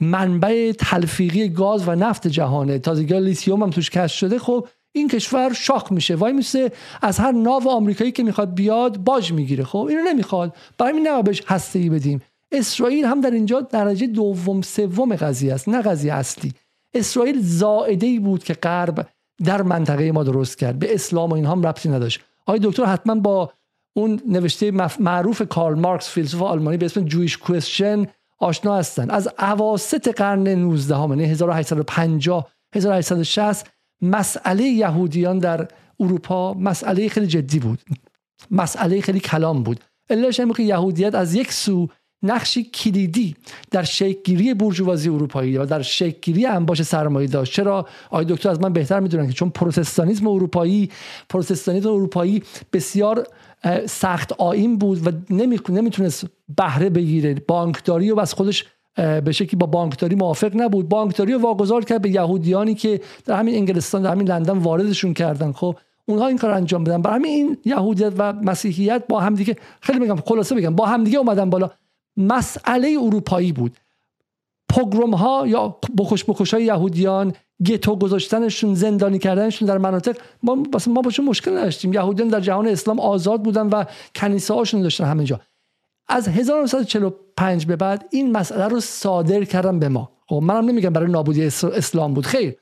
منبع تلفیقی گاز و نفت جهانه. تازگی لیتیوم هم توش کشف شده. خب این کشور شاخ میشه. وای میسه از هر ناو آمریکایی که می‌خواد بیاد باج می‌گیره. خب اینو نمی‌خواد. برای همین نباید بهش هسته بدیم. اسرائیل هم در اینجا درجه دوم سوم قضیه است نه قضیه اصلی. اسرائیل زائده ای بود که غرب در منطقه ما درست کرد. به اسلام و اینها هم ربطی نداشت. آقای دکتر حتما با اون نوشته معروف کارل مارکس فیلسوف آلمانی به اسم جویش کوئسچن آشنا هستن. از اواسط قرن 19 هم 1850 1860 مسئله یهودیان در اروپا مسئله خیلی جدی بود. مسئله خیلی کلام بود. علتش این که یهودیت از یک سو نقشی کلیدی در شکلگیری بورژوازی اروپایی و در شکلگیری انباش سرمایه داشت. چرا؟ آقای دکتر از من بهتر می‌دونن که چون پروتستانیسم اروپایی پروتستانیسم اروپایی بسیار سخت آین بود و نمی‌تونست بهره بگیره. بانکداری و از خودش به شکلی با بانکداری موافق نبود. بانکداری رو واگذار کرد به یهودیانی که در همین انگلستان در همین لندن واردشون کردن. خب اونها این کار انجام بدن. برای همین این یهودیت و مسیحیت با هم دیگه خیلی میگم خلاصه بگم با هم دیگه اومدن بالا. مسئله اروپایی بود. پوگروم ها یا بکش بکش های یهودیان گتو گذاشتنشون زندانی کردنشون در مناطق ما ما باشون مشکل نداشتیم. یهودیان در جهان اسلام آزاد بودن و کنیسه هاشون داشتن همه جا. از 1945 به بعد این مسئله رو صادر کردن به ما. خب منم نمیگم برای نابودی اسلام بود. خیر.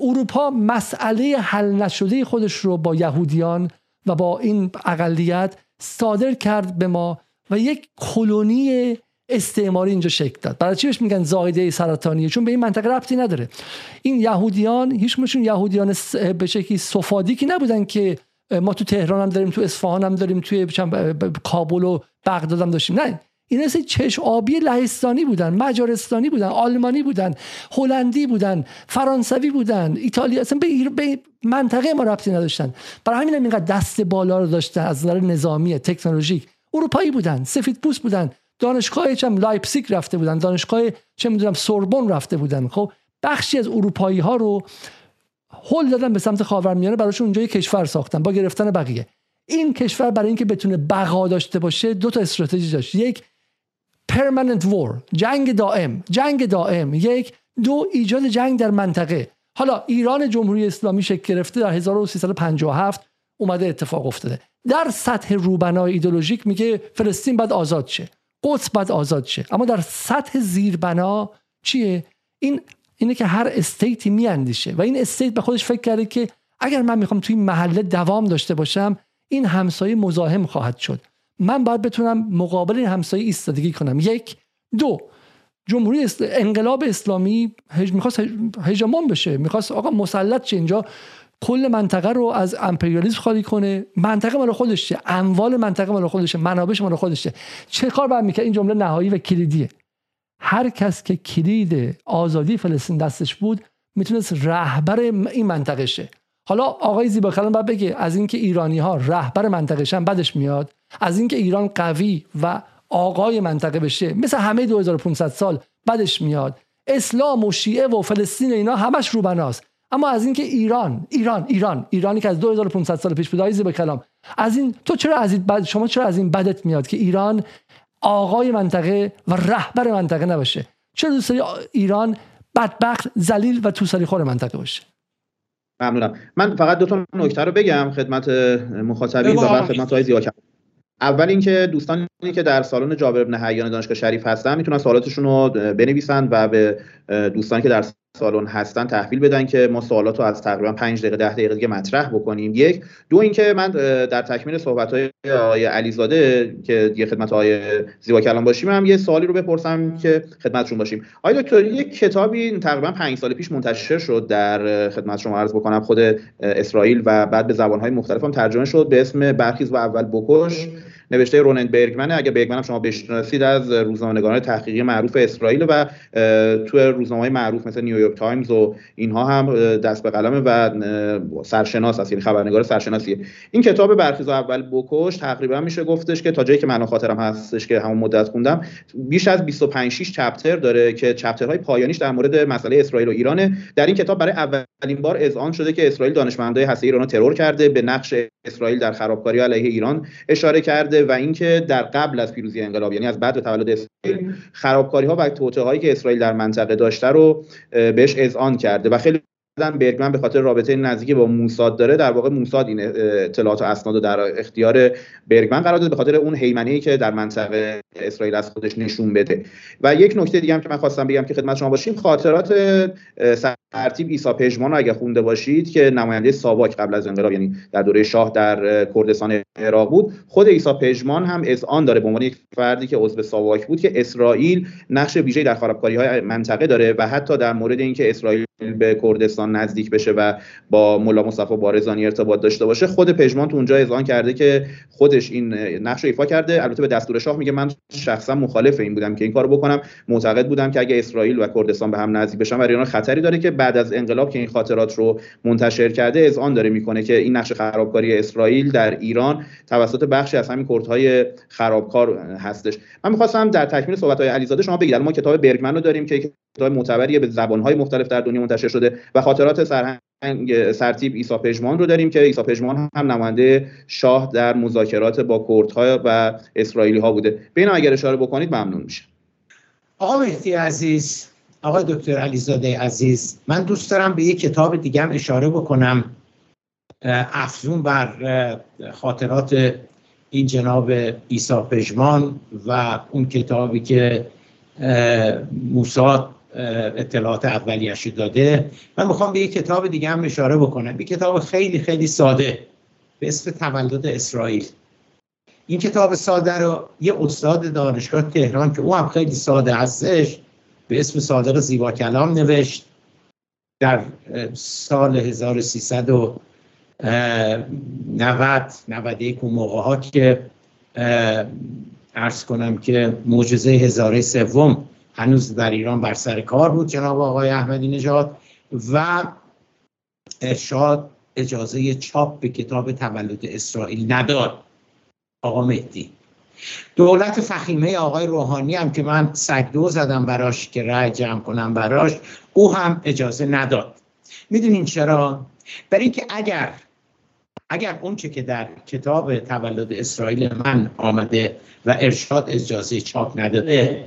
اروپا مسئله حل نشده خودش رو با یهودیان و با این اقلیت صادر کرد به ما و یک کلونی استعماری اینجا شکل داد. برای چی میگن زایده سرطانیه؟ چون به این منطقه ربطی نداره. این یهودیان هیچ یهودیان به شکلی سفاردیکی نبودن که ما تو تهران هم داریم تو اصفهان هم داریم توی کابل و بغداد هم داشتیم. نه این اصلا چشم آبی لهستانی بودن مجارستانی بودن آلمانی بودن هلندی بودن فرانسوی بودن ایتالیا اصلا به, به منطقه ما ربطی نداشتن. برای همین اینقدر دست بالا رو داشتن از نظر نظامی تکنولوژیک. اروپایی بودن سفید پوست بودن دانشگاه چم لایپزیگ رفته بودن دانشگاه چه می‌دونم سوربن رفته بودن. خب بخشی از اروپایی ها رو هل دادن به سمت خاورمیانه براشون اونجا کشور ساختن با گرفتن بقیه. این کشور برای اینکه بتونه بقا داشته باشه دو تا استراتژی داشت. یک permanent war جنگ دائم. جنگ دائم. یک دو ایجاد جنگ در منطقه. حالا ایران جمهوری اسلامی شکل گرفته در 1357 اومده اتفاق افتاده. در سطح روبنای ایدولوژیک میگه فلسطین باید آزاد شه. قدس باید آزاد شه. اما در سطح زیربنا چیه؟ این اینه که هر استیتی میاندیشه. و این استیت به خودش فکر کرده که اگر من می‌خوام توی محله دوام داشته باشم این همسایه مزاحم خواهد شد. من باید بتونم مقابل این همسایه ایستادگی کنم. یک. دو. جمهوری انقلاب اسلامی هج... می‌خواست هژمون بشه. می‌خواست آقا مسلط چه اینجا؟ کل منطقه رو از امپریالیسم خالی کنه. منطقه مال خودشه. اموال منطقه مال خودشه. منابعش مال خودشه. چه کار باید می‌کرد؟ این جمله نهایی و کلیدیه. هر کس که کلید آزادی فلسطین دستش بود می‌تونست رهبر این منطقه شه حالا آقای زیبا کلام باید بگه از اینکه ایرانی ها رهبر منطقه بدش میاد. از اینکه ایران قوی و آقای منطقه بشه مثل همه 2500 سال بدش میاد. اسلام و شیعه و فلسطین اینا همش روبناست. اما از اینکه ایران ایران ایران ایرانی که از 2500 سال پیش بود به کلام از این تو چرا از این بد شما چرا از این بدت میاد که ایران آقای منطقه و رهبر منطقه نباشه. چرا دوست داری ایران بدبخت ذلیل و توسری خور منطقه باشه؟ ممنونم. من فقط دو تا نکته رو بگم خدمت مخاطبین و بعد خدمت های زیاد اول اینکه دوستانی که در سالن جابر بن حیان دانشگاه شریف هستن می‌تونن سوالاتشون رو بنویسن و به دوستانی که در سالن هستن تحویل بدن که ما سوالات رو از تقریبا 5 دقیقه 10 دقیقه دیگه مطرح بکنیم. یک دو اینکه من در تکمیل صحبت های آقای علیزاده که دیگه خدمت آقای زیبا کلام باشیم هم یه سوالی رو بپرسم که خدمتشون باشیم. آقای دکتر یک کتابی تقریبا 5 سال پیش منتشر شد در خدمت شما عرض بکنم خود اسرائیل و بعد به زبانهای مختلف هم ترجمه شد به اسم برخیز و اول بکش. نوشته رونن برگمنه. اگه برگمن شما بشناسید از روزنامه‌نگاران تحقیقی معروف اسرائیل و تو روزنامه‌های معروف مثل نیویورک تایمز و اینها هم دست به قلم و سرشناس است. یعنی خبرنگار سرشناسیه. این کتاب برخیز اول بکش تقریبا میشه گفتش که تا جایی که من خاطرم هستش که همون مدت خوندم بیش از 25 6 چپتر داره که چپترهای پایانیش در مورد مسئله اسرائیل و ایرانه. در این کتاب برای اولین بار اذعان شده که اسرائیل دانشمندای هسته ایران رو ترور کرده به نقش اسرائیل در خرابکاری علیه ایران اشاره کرده. و اینکه در قبل از پیروزی انقلاب یعنی از بعد تولد اسرائیل خرابکاری ها و توطئه هایی که اسرائیل در منطقه داشته رو بهش اذعان کرده و خیلی برگمن به خاطر رابطه نزدیکی با موساد داره در واقع موساد این اطلاعات و اسناد در اختیار برگمن قرار داده به خاطر اون ای که در منطقه اسرائیل از خودش نشون بده. و یک نکته دیگه هم که من خواستم بگم که خدمت شما باشیم خاطرات ترتیب ایسا پژمان رو اگه خونده باشید که نماینده ساواک قبل از انقلاب یعنی در دوره شاه در کردستان عراق بود خود ایسا پژمان هم آن داره به عنوان یک فردی که عضو ساواک بود که اسرائیل نقش ویژه‌ای در خرابکاری های منطقه داره و حتی در مورد اینکه اسرائیل به کردستان نزدیک بشه و با ملا مصطفی بارزانی ارتباط داشته باشه خود پژمان تو اونجا اذعان کرده که خودش این نقش رو ایفا کرده. البته به دستور شاه میگه من شخصا مخالف این بودم که این کارو بکنم. معتقد بودم که اگه اسرائیل و کردستان به هم نزدیک بشن برای ایران خطری داره که بعد از انقلاب که این خاطرات رو منتشر کرده اذعان داره می‌کنه که این نقش خرابکاری اسرائیل در ایران توسط بخشی از همین کردهای خرابکار هستش. من می‌خواستم در تکمیل صحبت های علیزاده شما بگید. ما کتاب برگمن رو داریم که معتبری به زبانهای مختلف در دنیا منتشر شده و خاطرات سرهنگ سرتیب ایسا پژمان رو داریم که ایسا پژمان هم نماینده شاه در مذاکرات با کردها و اسرائیلی ها بوده. به این اگر اشاره بکنید ممنون میشه. آقا مهدی عزیز آقای دکتر علیزاده عزیز من دوست دارم به یک کتاب دیگه هم اشاره بکنم. افزون بر خاطرات این جناب ایسا پژمان و اون کتابی که موساد اطلاعات اولیش داده. من می‌خوام به یک کتاب دیگه هم اشاره بکنم. یک کتاب خیلی خیلی ساده. به اسم تولد اسرائیل. این کتاب ساده رو یه استاد دانشگاه تهران که او هم خیلی ساده هستش به اسم صادق زیبا کلام نوشت. در سال 1390 91 اون موقع ها که ارز کنم که معجزه هزاره سوم هنوز در ایران بر سر کار بود جناب آقای احمدی نژاد. و ارشاد اجازه چاپ به کتاب تولد اسرائیل نداد. آقا مهدی. دولت فخیمه آقای روحانی هم که من سگدو زدم براش که رأی جمع کنم براش او هم اجازه نداد. می‌دونین چرا؟ برای اینکه اگر اگر اونچه که در کتاب تولد اسرائیل من آمده و ارشاد اجازه چاپ نداده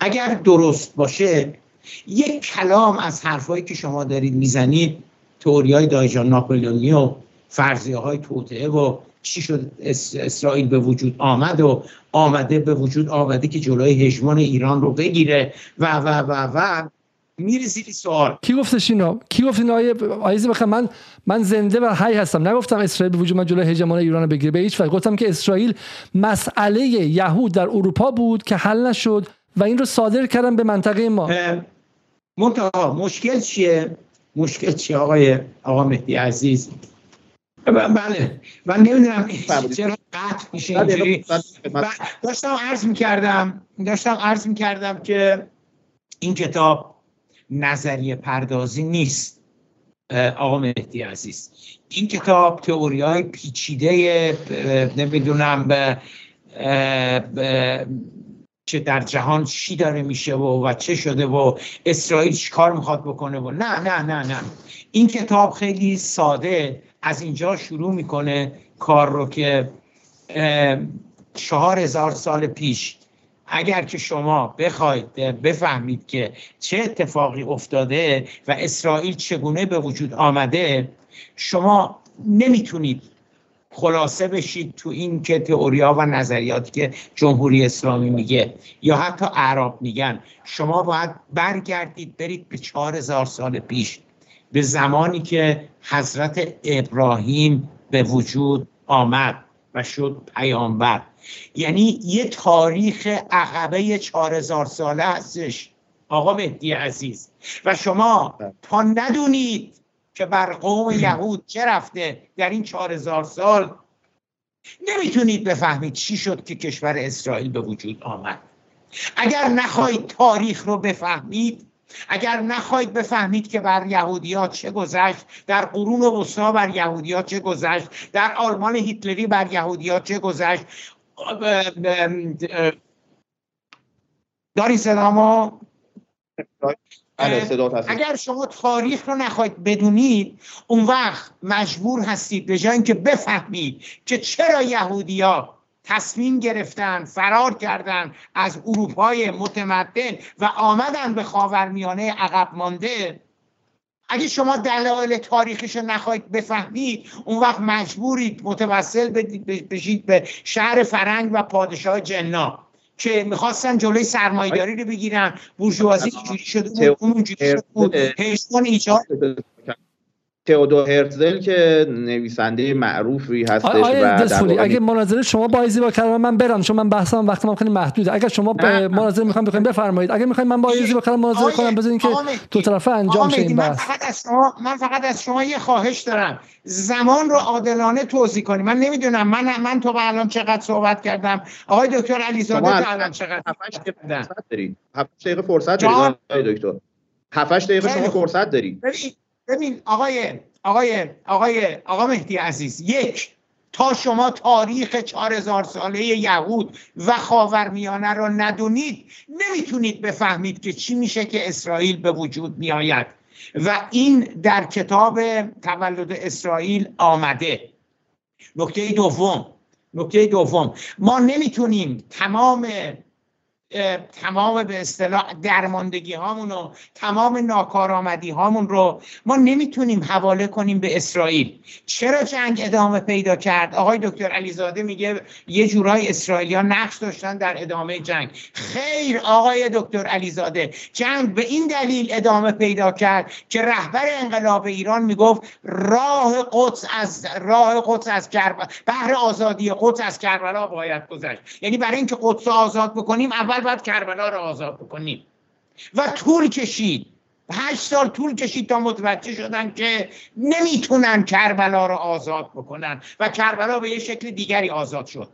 اگر درست باشه یک کلام از حرفایی که شما دارید می‌زنید توری های دایجان ناپلیونی و فرضیه های توطعه و چی شد اسرائیل به وجود آمد و آمده به وجود آمده که جلوی هژمون ایران رو بگیره و و و و میره زیر سوال. کی گفتش اینو کی گفت اینو آیه آیزی من من زنده و حی هستم. نگفتم اسرائیل به وجود من جلوی هژمون ایران بگیره. به هیچ وجه. گفتم که اسرائیل مسئله یهود در اروپا بود که حل نشد. و این رو صادر کردم به منطقه ما. منتها مشکل چیه؟ مشکل چیه آقای آقا مهدی عزیز؟ بله. من نمی‌دونم چرا قطع میشه اینجوری. داشتم عرض می‌کردم داشتم عرض می‌کردم که این کتاب نظریه پردازی نیست آقا مهدی عزیز. این کتاب تئوری های پیچیده نمی‌دونم به چه در جهان چی داره میشه و, و چه شده و اسرائیل چی کار می‌خواد بکنه و نه نه نه نه. این کتاب خیلی ساده از اینجا شروع می‌کنه کار رو که چهار هزار سال پیش اگر که شما بخواید بفهمید که چه اتفاقی افتاده و اسرائیل چگونه به وجود آمده شما نمی‌تونید خلاصه بشید تو این که تئوریا و نظریاتی که جمهوری اسلامی میگه یا حتی عرب میگن. شما باید برگردید برید به چهار هزار سال پیش به زمانی که حضرت ابراهیم به وجود آمد و شد پیامبر. یعنی یه تاریخ عقبه چهار هزار ساله هستش آقا مهدی عزیز. و شما تا ندونید که بر قوم یهود چه رفته در این چهار هزار سال؟ نمی‌تونید بفهمید چی شد که کشور اسرائیل به وجود آمد. اگر نخواهید تاریخ رو بفهمید اگر نخواهید بفهمید که بر یهودیات چه گذشت در قرون وسطا بر یهودیات چه گذشت در آلمان هیتلری بر یهودیات چه گذشت داری صدامو اگر شما تاریخ رو نخواهید بدونید اون وقت مجبور هستید به جای اینکه بفهمید که چرا یهودیا تصمیم گرفتن فرار کردن از اروپای متمدن و آمدن به خاورمیانه عقب مانده اگه شما دلایل تاریخش رو نخواهید بفهمید اون وقت مجبورید متوسل بشید به شهر فرنگ و پادشاه جنا که می‌خواستن جلوی سرمایداری رو بگیرن. بورژوازی اینجوری شده بود اون اونجوری شده بود ایجاد تئودور هرتزل که نویسنده معروفی هستش و اگه مناظره شما با با کلام من برم چون من بحثم وقت من خیلی محدوده. اگر شما مناظره می‌خوام بخواید بفرمایید. اگه می‌خواید من با با کلام مناظره کنم بذارین که دو طرفه انجام شه این بحث من فقط از شما من فقط از شما یه خواهش دارم. زمان رو عادلانه توضیح کنی من نمی‌دونم. من من تو الان چقدر صحبت کردم. آقای دکتر علیزاده تو الان چقدر 7 دقیقه 7 دقیقه فرصت دارید آقای دکتر. 7 دقیقه شما فرصت دارید. ببین آقای آقای آقای آقا مهدی عزیز یک تا شما تاریخ چهار هزار ساله یهود و خاورمیانه را ندونید نمی‌تونید بفهمید که چی میشه که اسرائیل به وجود میآید. و این در کتاب تولد اسرائیل آمده. نکته دوم نکته دوم ما نمی‌تونیم تمام تمام به اصطلاح درماندگی هامون و تمام ناکارآمدی هامون رو ما نمی‌تونیم حواله کنیم به اسرائیل. چرا جنگ ادامه پیدا کرد؟ آقای دکتر علیزاده میگه یه جورای اسرائیلیا نقش داشتن در ادامه جنگ. خیر آقای دکتر علیزاده جنگ به این دلیل ادامه پیدا کرد که رهبر انقلاب ایران می‌گفت راه قدس از راه قدس از کربلا بحر آزادی قدس از کربلا باید گذشت. یعنی برای اینکه قدس آزاد بکنیم اول باید کربلا رو آزاد بکنیم. و طول کشید. هشت سال طول کشید تا متوجه شدن که نمی‌تونن کربلا رو آزاد بکنن و کربلا به یه شکل دیگری آزاد شد.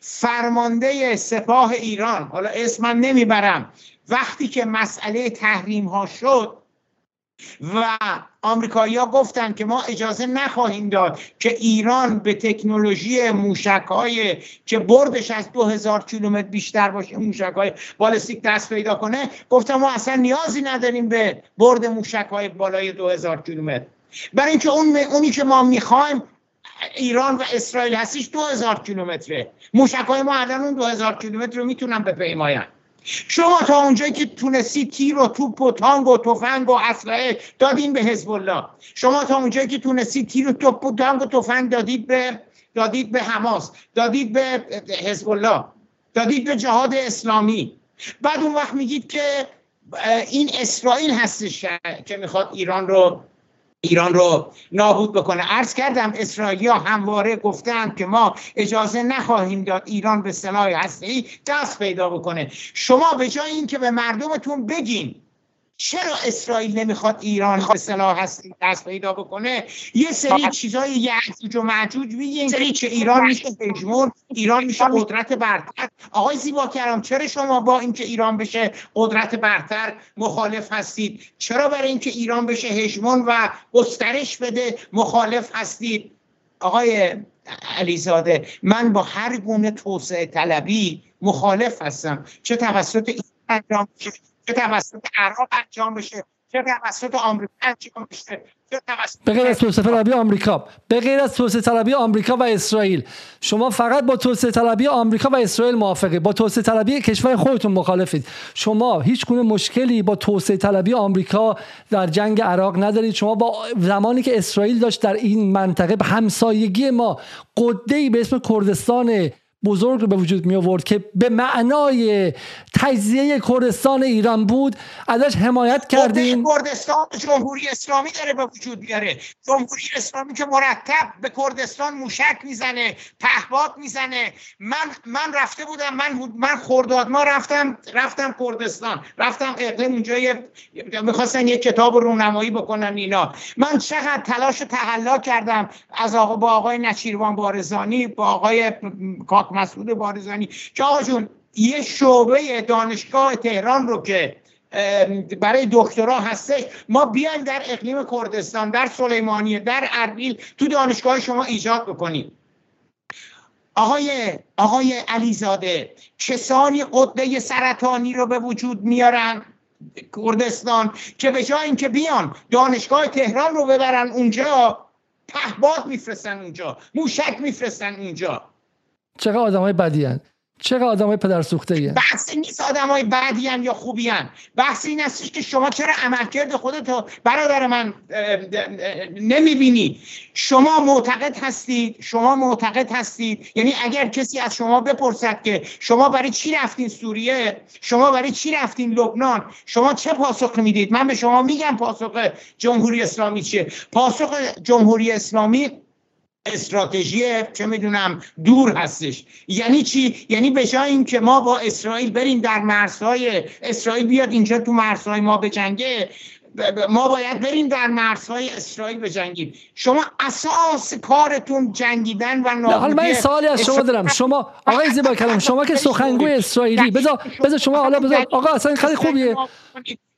فرمانده سپاه ایران حالا اسمم نمی‌برم وقتی که مسئله تحریم ها شد و آمریکایی‌ها گفتن که ما اجازه نخواهیم داد که ایران به تکنولوژی موشک های که بردش از 2000 کیلومتر بیشتر باشه موشک های بالستیک دست پیدا کنه گفتن ما اصلا نیازی نداریم به برد موشک های بالای 2000 کیلومتر. برای اینکه اون اونی که ما می‌خوایم ایران و اسرائیل هستیش 2000 کیلومتره. موشک های ما الان اون 2000 کیلومتر رو می‌تونن بپیماین. شما تا اونجایی که تونستی تیر و توپ و تانگ و تفنگ و اسلحه دادین به حزب الله. شما تا اونجایی که تونستی تیر و توپ و تانگ و تفنگ دادید به دادید به حماس دادید به حزب الله دادید به جهاد اسلامی. بعد اون وقت میگید که این اسرائیل هستش که می‌خواد ایران رو ایران رو نابود بکنه. عرض کردم اسرائیلیا همواره گفتن که ما اجازه نخواهیم داد ایران به سلاح هستی دست پیدا بکنه. شما به جای اینکه به مردمتون بگین چرا اسرائیل نمی‌خواد ایران به سلاح هستی دست پیدا بکنه؟ یه سری چیزای یعجوج و معجوج میگین سری که ایران میشه هجمون ایران میشه قدرت برتر. آقای زیبا کرام چرا شما با اینکه ایران بشه قدرت برتر مخالف هستید؟ چرا برای اینکه ایران بشه هژمون و گسترش بده مخالف هستید؟ آقای علیزاده من با هر گونه توسعه طلبی مخالف هستم. چه توسط این انجام چه توسط عراق انجام بشه؟ چه توسط آمریکا انجام بشه؟ به غیر از توسعه طلبی آمریکا. به غیر از توسعه طلبی آمریکا و اسرائیل. شما فقط با توسعه طلبی آمریکا و اسرائیل موافقید با توسعه طلبی کشور خودتون مخالفید. شما هیچ گونه مشکلی با توسعه طلبی آمریکا در جنگ عراق ندارید. شما با زمانی که اسرائیل داشت در این منطقه به همسایگی ما قده به اسم کردستان بزرگ رو به وجود می آورد که به معنای تجزیه کردستان ایران بود ازش حمایت کردیم کردستان جمهوری اسلامی داره به وجود بیاره جمهوری اسلامی که مرتب به کردستان موشک می‌زنه پهباد می‌زنه. من من رفته بودم من من خرداد ما رفتم رفتم کردستان. رفتم اقلیم اونجا می‌خواستن یه کتاب رونمایی بکنن اینا. من چقدر تلاش و تقلا کردم از آقا با آقای نچیروان بارزانی با آقای کاک مسعود بارزانی. که آقا جون یه شعبه دانشگاه تهران رو که برای دکترا هستش ما بیایم در اقلیم کردستان در سلیمانیه در اربیل تو دانشگاه شما ایجاد بکنیم. آقای آقای علیزاده کسانی قده سرطانی رو به وجود میارن کردستان که به جای اینکه بیان دانشگاه تهران رو ببرن اونجا پهباد میفرستن اونجا موشک میفرستن اونجا. چقدر آدم های بدی هن. چقدر آدم های پدر سوخته بحث نیست آدم های بدی یا خوبی هن. بحث این است که شما چرا عملکرد خودتو برادر من نمی‌بینی؟ شما معتقد هستید شما معتقد هستید. یعنی اگر کسی از شما بپرسد که شما برای چی رفتین سوریه؟ شما برای چی رفتین لبنان؟ شما چه پاسخ می‌دید؟ من به شما میگم پاسخ جمهوری اسلامی چیه؟ پاسخ جمهوری اسلامی استراتژی چه می‌دونم دور هستش. یعنی چی؟ یعنی به جای اینکه ما با اسرائیل بریم در مرزهای اسرائیل بیاد اینجا تو مرزهای ما بجنگه ما باید بریم در مرزهای اسرائیل بجنگیم. شما اساس کارتون جنگیدن و نابودی حالا من سوالی از شما دارم. شما آقای زیبا کلام شما که سخنگوی اسرائیلی بذار بذار شما حالا بذار آقا اصلا خیلی خوبیه.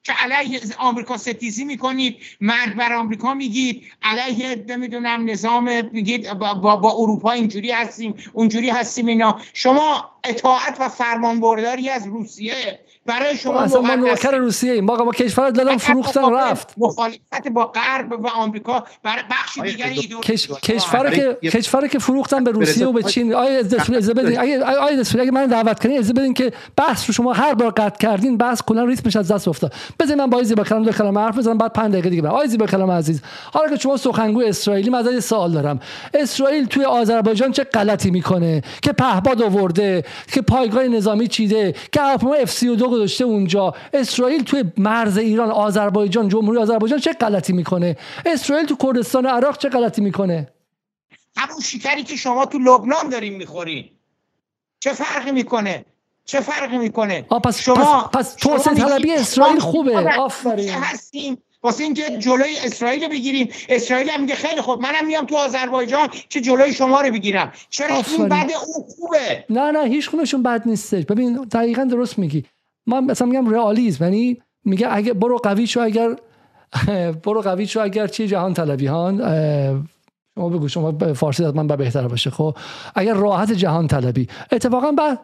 که علیه آمریکا ستیزی می‌کنید مرگ بر آمریکا میگید علیه نمی‌دونم نظام میگید با, با, با اروپا اینجوری هستیم اونجوری هستیم اینا. شما اطاعت و فرمانبرداری از روسیه برای شما اصلا ما نوکر روسیه ایم. ما کشور دادم فروختن رفت. مخالفت با غرب و آمریکا برای بخش دیگری کش... کشور که کشور که فروختن به روسیه و به چین. آیا از بدین آیا اگه من دعوت کنین از بدین که بحث رو شما هر بار قطع کردین بحث کلا ریتمش از دست افتاد. بذارید من با زیبا کلام دو کلمه حرف بزنم بعد 5 دقیقه دیگه برم آیا زیبا کلام عزیز حالا که شما سخنگوی اسرائیلی من از سوال دارم. اسرائیل توی آذربایجان چه غلطی می‌کنه که پهباد آورده که پایگاه نظامی چیده که هواپیما اف 32 گذاشته اونجا. اسرائیل توی مرز ایران آذربایجان جمهوری آذربایجان چه غلطی می‌کنه؟ اسرائیل تو کردستان عراق چه غلطی می‌کنه؟ همون شکری که شما تو لبنان دارین می‌خورین. چه فرقی می‌کنه؟ چه فرقی می‌کنه؟ پس شما پس, پس توسعه طلبی اسرائیل خوبه. آفرین. هستیم. واسه اینکه جلوی اسرائیل رو بگیریم. اسرائیل هم میگه خیلی خوب. منم میام تو آذربایجان که جلوی شما رو بگیرم. چرا این بد اون خوبه. نه نه هیچ خونشون بد نیستش. ببین دقیقا درست میگی. من مثلا میگم رئالیسم یعنی میگه اگه برو قوی شو اگر <laughs> برو قوی شو اگر چی جهان طلبی هان شما بگو شما فارسی از من بهتر باشه خب؟ اگر راحت جهان طلبی اتفاقا بعد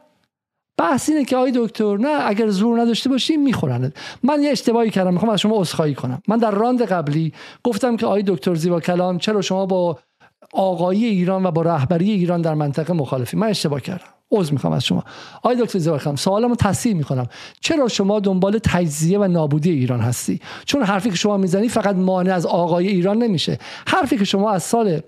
بحث اینه که آقای دکتر نه اگر زور نداشته باشی می‌خورند من یه اشتباهی کردم می‌خوام از شما عذرخواهی کنم. من در راند قبلی گفتم که آقای دکتر زیبا کلام چرا شما با آقایی ایران و با رهبری ایران در منطقه مخالفی. من اشتباه کردم. عذر می‌خوام از شما. آقای دکتر زیبا کلام سوالمو تصحیح می‌کنم. چرا شما دنبال تجزیه و نابودی ایران هستی؟ چون حرفی که شما می‌زنی فقط مانع از آقای ایران نمیشه. حرفی که شما از سال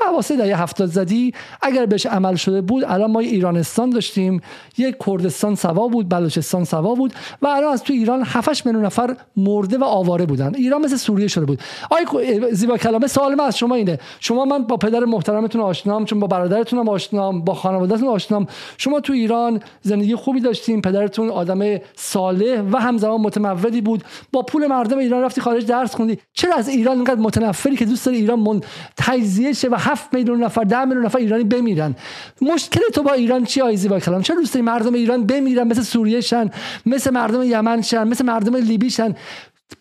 حواسه دهه هفتاد زدی. اگر بهش عمل شده بود الان ما ایرانستان داشتیم. یک کردستان سوا بود بلوچستان سوا بود و الان از تو ایران 7 میلیون نفر مرده و آواره بودن. ایران مثل سوریه شده بود. آی زیبا کلامه سوال من از شما اینه. شما من با پدر محترمتون آشنام چون با برادرتون آشنام با خانوادهتون آشنام. شما تو ایران زندگی خوبی داشتیم پدرتون آدم صالح و همزمان متمولی بود. با پول مردم ایران رفتی خارج درس خوندی. چرا از ایران اینقدر متنفری که دوست داری ایران من تجزیه شه و هفت میلیون نفر ده میلیون نفر ایرانی بمیرن. مشکل تو با ایران چی آیزی با کلام چرا دوست مردم ایران بمیرن؟ مثل سوریه شن مثل مردم یمن شن مثل مردم لیبی شن.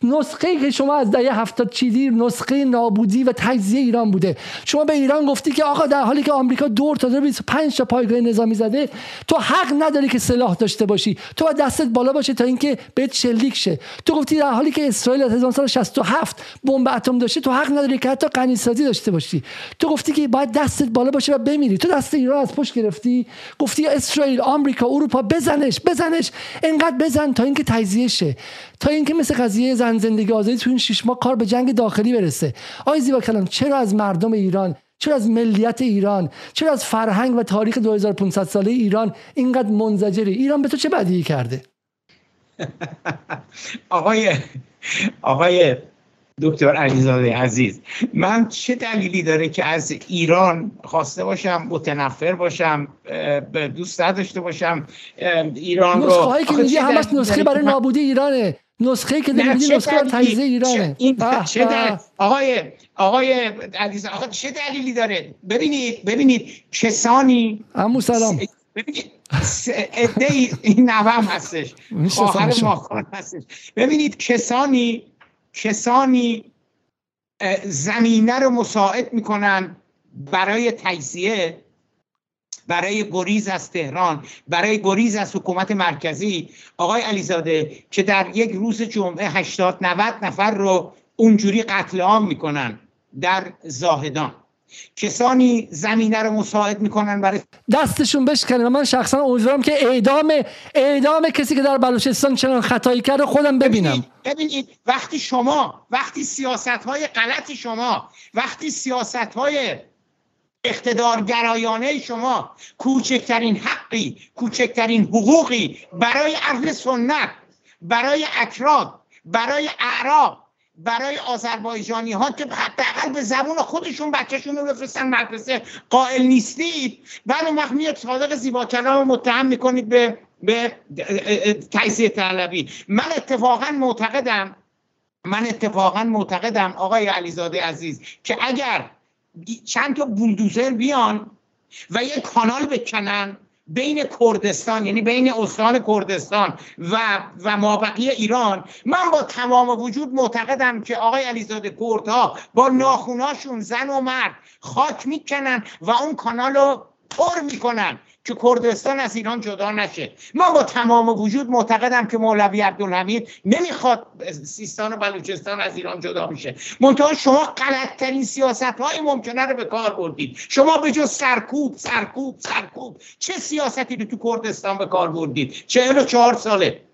نسخه که شما از دهه هفتاد چیدی نسخه نابودی و تجزیه ایران بوده. شما به ایران گفتی که آقا در حالی که آمریکا دور تا 25 تا پایگاه نظامی زده تو حق نداری که سلاح داشته باشی. تو باید دستت بالا باشه تا اینکه بهت شلیک شه. تو گفتی در حالی که اسرائیل از 1967 بمب اتم داشته تو حق نداری که حتی غنیسازی داشته باشی. تو گفتی که باید دستت بالا باشه و بمیری. تو دست ایران از پشت گرفتی. گفتی اسرائیل آمریکا اروپا بزنش بزنش. انقدر بزن تا اینکه تجزیه شه. تا اینکه مثل قضیه زن زندگی آزادی تو این شش ماه کار به جنگ داخلی برسه. آقای زیبا کلام چرا از مردم ایران چرا از ملیت ایران چرا از فرهنگ و تاریخ 2500 ساله ایران اینقدر منزجری ایران به تو چه بدی کرده؟ <laughs> آقای آقای دکتر علیزاده عزیز من چه دلیلی داره که از ایران خواسته باشم متنفر باشم دوست نداشته باشم ایران رو نسخه که همش نسخه برای نابودی ایرانه. نسخه که داری میگی نسخه تجزیه ایرانه. این چه آقای آقای عزیز آقا چه دلیلی داره؟ ببینید ببینید کسانی عمو سلام. ببینید این نوام هستش. خواهر ماکان هستش. ببینید کسانی کسانی زمینه رو مساعد می‌کنن برای تجزیه برای گریز از تهران برای گریز از حکومت مرکزی. آقای علیزاده که در یک روز جمعه 80 90 نفر رو اونجوری قتل عام می‌کنن در زاهدان. کسانی زمینه رو مساعد می‌کنن برای دستشون بشکنه. من شخصا امیدوارم که اعدام اعدام کسی که در بلوچستان چنان خطایی کرده خودم ببینم. ببینید وقتی شما وقتی سیاست های غلط شما وقتی سیاست های اقتدارگرایانه شما کوچکترین حقی کوچکترین حقوقی برای اهل سنت برای اکراد برای اعراب برای آذربایجانی ها که حداقل به زبون خودشون بچهشون رو بفرستن مدرسه قائل نیستید. بعد اون وقت میاد صادق زیبا کلام متهم می‌کنید به به تجزیه طلبی. من اتفاقا معتقدم من اتفاقا معتقدم آقای علیزاده عزیز که اگر چند تا بولدوزر بیان و یک کانال بکنن بین کردستان یعنی بین استان کردستان و و مابقی ایران. من با تمام وجود معتقدم که آقای علیزاده کردها با ناخوناشون زن و مرد خاک می‌کنن و اون کانال رو پر می‌کنن. که کردستان از ایران جدا نشه. من با تمام وجود معتقدم که مولوی عبدالحمید نمی‌خواد سیستان و بلوچستان از ایران جدا میشه منتها شما غلطترین سیاست های ممکنه رو به کار بردید. شما به جز سرکوب سرکوب سرکوب چه سیاستی رو تو کردستان به کار بردید؟ چهل و چهار ساله.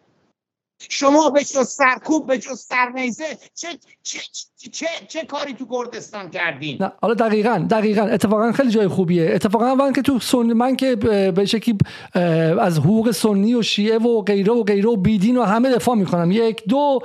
شما به جز سرکوب به جز سرنیزه چه, چه, چه, چه, کاری تو کردستان کردین؟ نه حالا دقیقا دقیقا. اتفاقا خیلی جای خوبیه. اتفاقا من که تو سن... من که به شکلی از حقوق سنی و شیعه و غیره و غیره و بیدین و همه دفاع می‌کنم. یک دو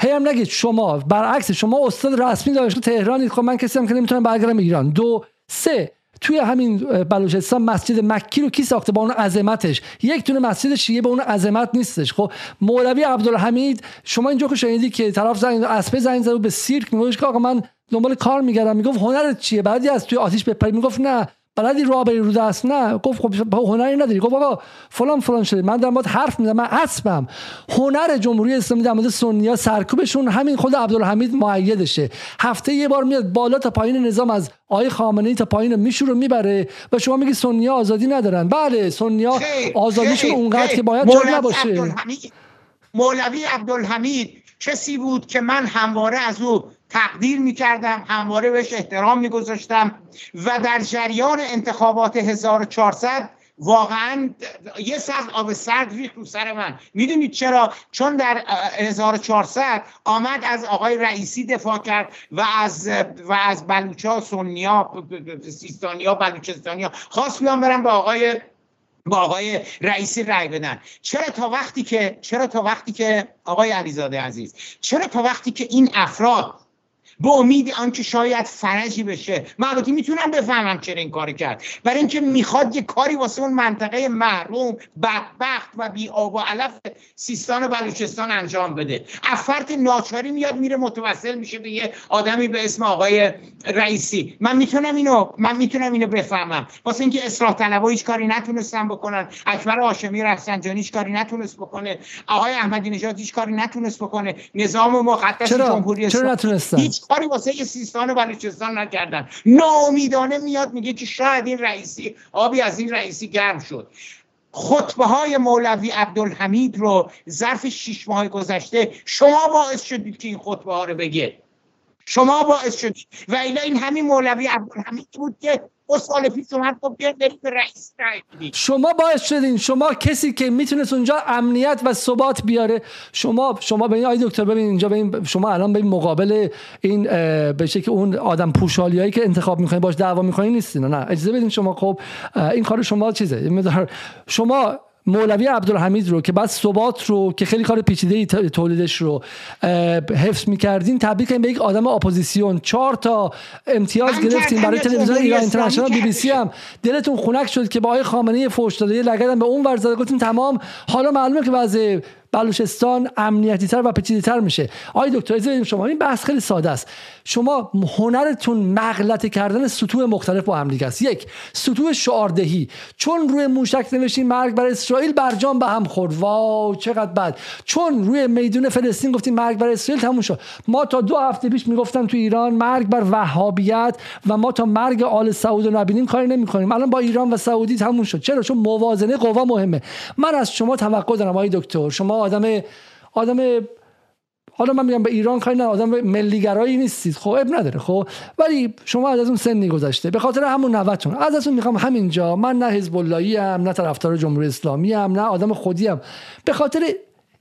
هی هم نگید شما. برعکس شما استاد رسمی دانشگاه تهرانی خب من کسی هم که نمی‌تونم برگردم ایران. دو سه توی همین بلوچستان مسجد مکی رو کی ساخته؟ با اون عظمتش. یک تونه مسجد شیعه به اون عظمت نیستش. خب مولوی عبدالحمید شما اینجا که شنیدی که طرف زنگ اسپه زنگ زد به سیرک میگوش که آقا من دنبال کار میگردم. می‌گفت هنرت چیه؟ بعدی از توی آتیش بپری می‌گفت نه بلدی راه بری رو دست نه. گفت خب هنری نداری. گفت آقا فلان فلان شده. من در مورد حرف می‌زنم. من اسبم. هنر جمهوری اسلامی در مورد سنیا سرکوبشون همین خود عبدالحمید معیدشه هفته یه بار میاد بالا تا پایین نظام از آقای خامنه‌ای تا پایین میشور رو می‌بره و شما میگی سنیا آزادی ندارن. بله سنیا آزادیشون اونقدر که باید جور نباشه. مولوی عبدالحمید کسی بود که من همواره از او تقدیر می‌کردم همواره بهش احترام میگذاشتم و در جریان انتخابات 1400 واقعا یه سر آب سرد ریخت رو سر من. می‌دونید چرا؟ چون در 1400 آمد از آقای رئیسی دفاع کرد و از و از بلوچا سنیا سیستانیا بلوچستانیا خواست بیان برم به آقای با آقای رئیسی رأی بدن. چرا تا وقتی که چرا تا وقتی که آقای علیزاده عزیز چرا تا وقتی که این افراد به امید آنکه شاید فرجی بشه. من البته می‌تونم بفهمم چرا این کاری کرد. برای اینکه می‌خواد یه کاری واسه اون منطقه محروم بدبخت و بی آب و علف سیستان و بلوچستان انجام بده. افرت ناچاری میاد میره متوسل میشه به یه آدمی به اسم آقای رئیسی. من می‌تونم اینو من می‌تونم اینو بفهمم. واسه اینکه اصلاح طلبا هیچ کاری نتونستن بکنن. اکبر هاشمی رفسنجانی هیچ کاری نتونست بکنه. آقای احمدی نژاد هیچ کاری نتونست بکنه. نظام مقدس جمهوری اسلامی هیچ کاری واسه سیستان و بلوچستان نکردن. ناامیدانه میاد میگه که شاید این رئیسی آبی از این رئیسی گرم شد. خطبه های مولوی عبدالحمید رو ظرف شیش ماه گذشته شما باعث شدید که این خطبه ها رو بگه. شما باعث شدید و این همین مولوی عبدالحمید بود که سال پیش اومد شما باعث شدین. شما کسی که می‌تونست اونجا امنیت و ثبات بیاره. شما شما به این دکتر ببین اینجا به شما الان به مقابل این به که اون آدم پوشالیایی که انتخاب می‌کنین باش دعوا می‌کنین نیستین. نه اجازه بدین شما. خب این کار شما چیزه؟ شما مولوی عبدالحمید رو که بعد ثبات رو که خیلی کار پیچیده تولیدش رو حفظ می‌کردین تبریک به یک آدم اپوزیسیون. چهار تا امتیاز گرفتین برای تلویزیون ایران اینترنشنال بی بی سی هم. دلتون خنک شد که با آقای خامنه‌ای فوش داده لگدم به اون ور گفتین تمام. حالا معلومه که وضع بلوچستان امنیتی تر و پیچیده تر میشه. آقای دکتر اجازه شما این بحث خیلی ساده است. شما هنرتون مغلطه کردن سطوح مختلف با هم دیگه است. یک سطوح شعاردهی. چون روی موشک نوشتین مرگ بر اسرائیل برجام به هم خورد. wow چقدر بد. چون روی میدون فلسطین گفتیم مرگ بر اسرائیل تموم شد. ما تا دو هفته پیش می‌گفتن تو ایران مرگ بر وهابیت و ما تا مرگ آل سعود رو نبینیم کاری نمی‌کنیم. الان با ایران و سعودی تموم شد. چرا؟ چون موازنه قوا مهمه. من از شما توقع دارم آقای دکتر شما آدم آدم حالا من میگم به ایران کاری نه آدم ملیگرایی نیستید. خب اب نداره خب. ولی شما از اون سنی گذشته به خاطر همون نوتون ازتون می‌خوام همینجا من نه حزب اللهی ام نه طرفدار جمهوری اسلامی ام نه آدم خودی ام به خاطر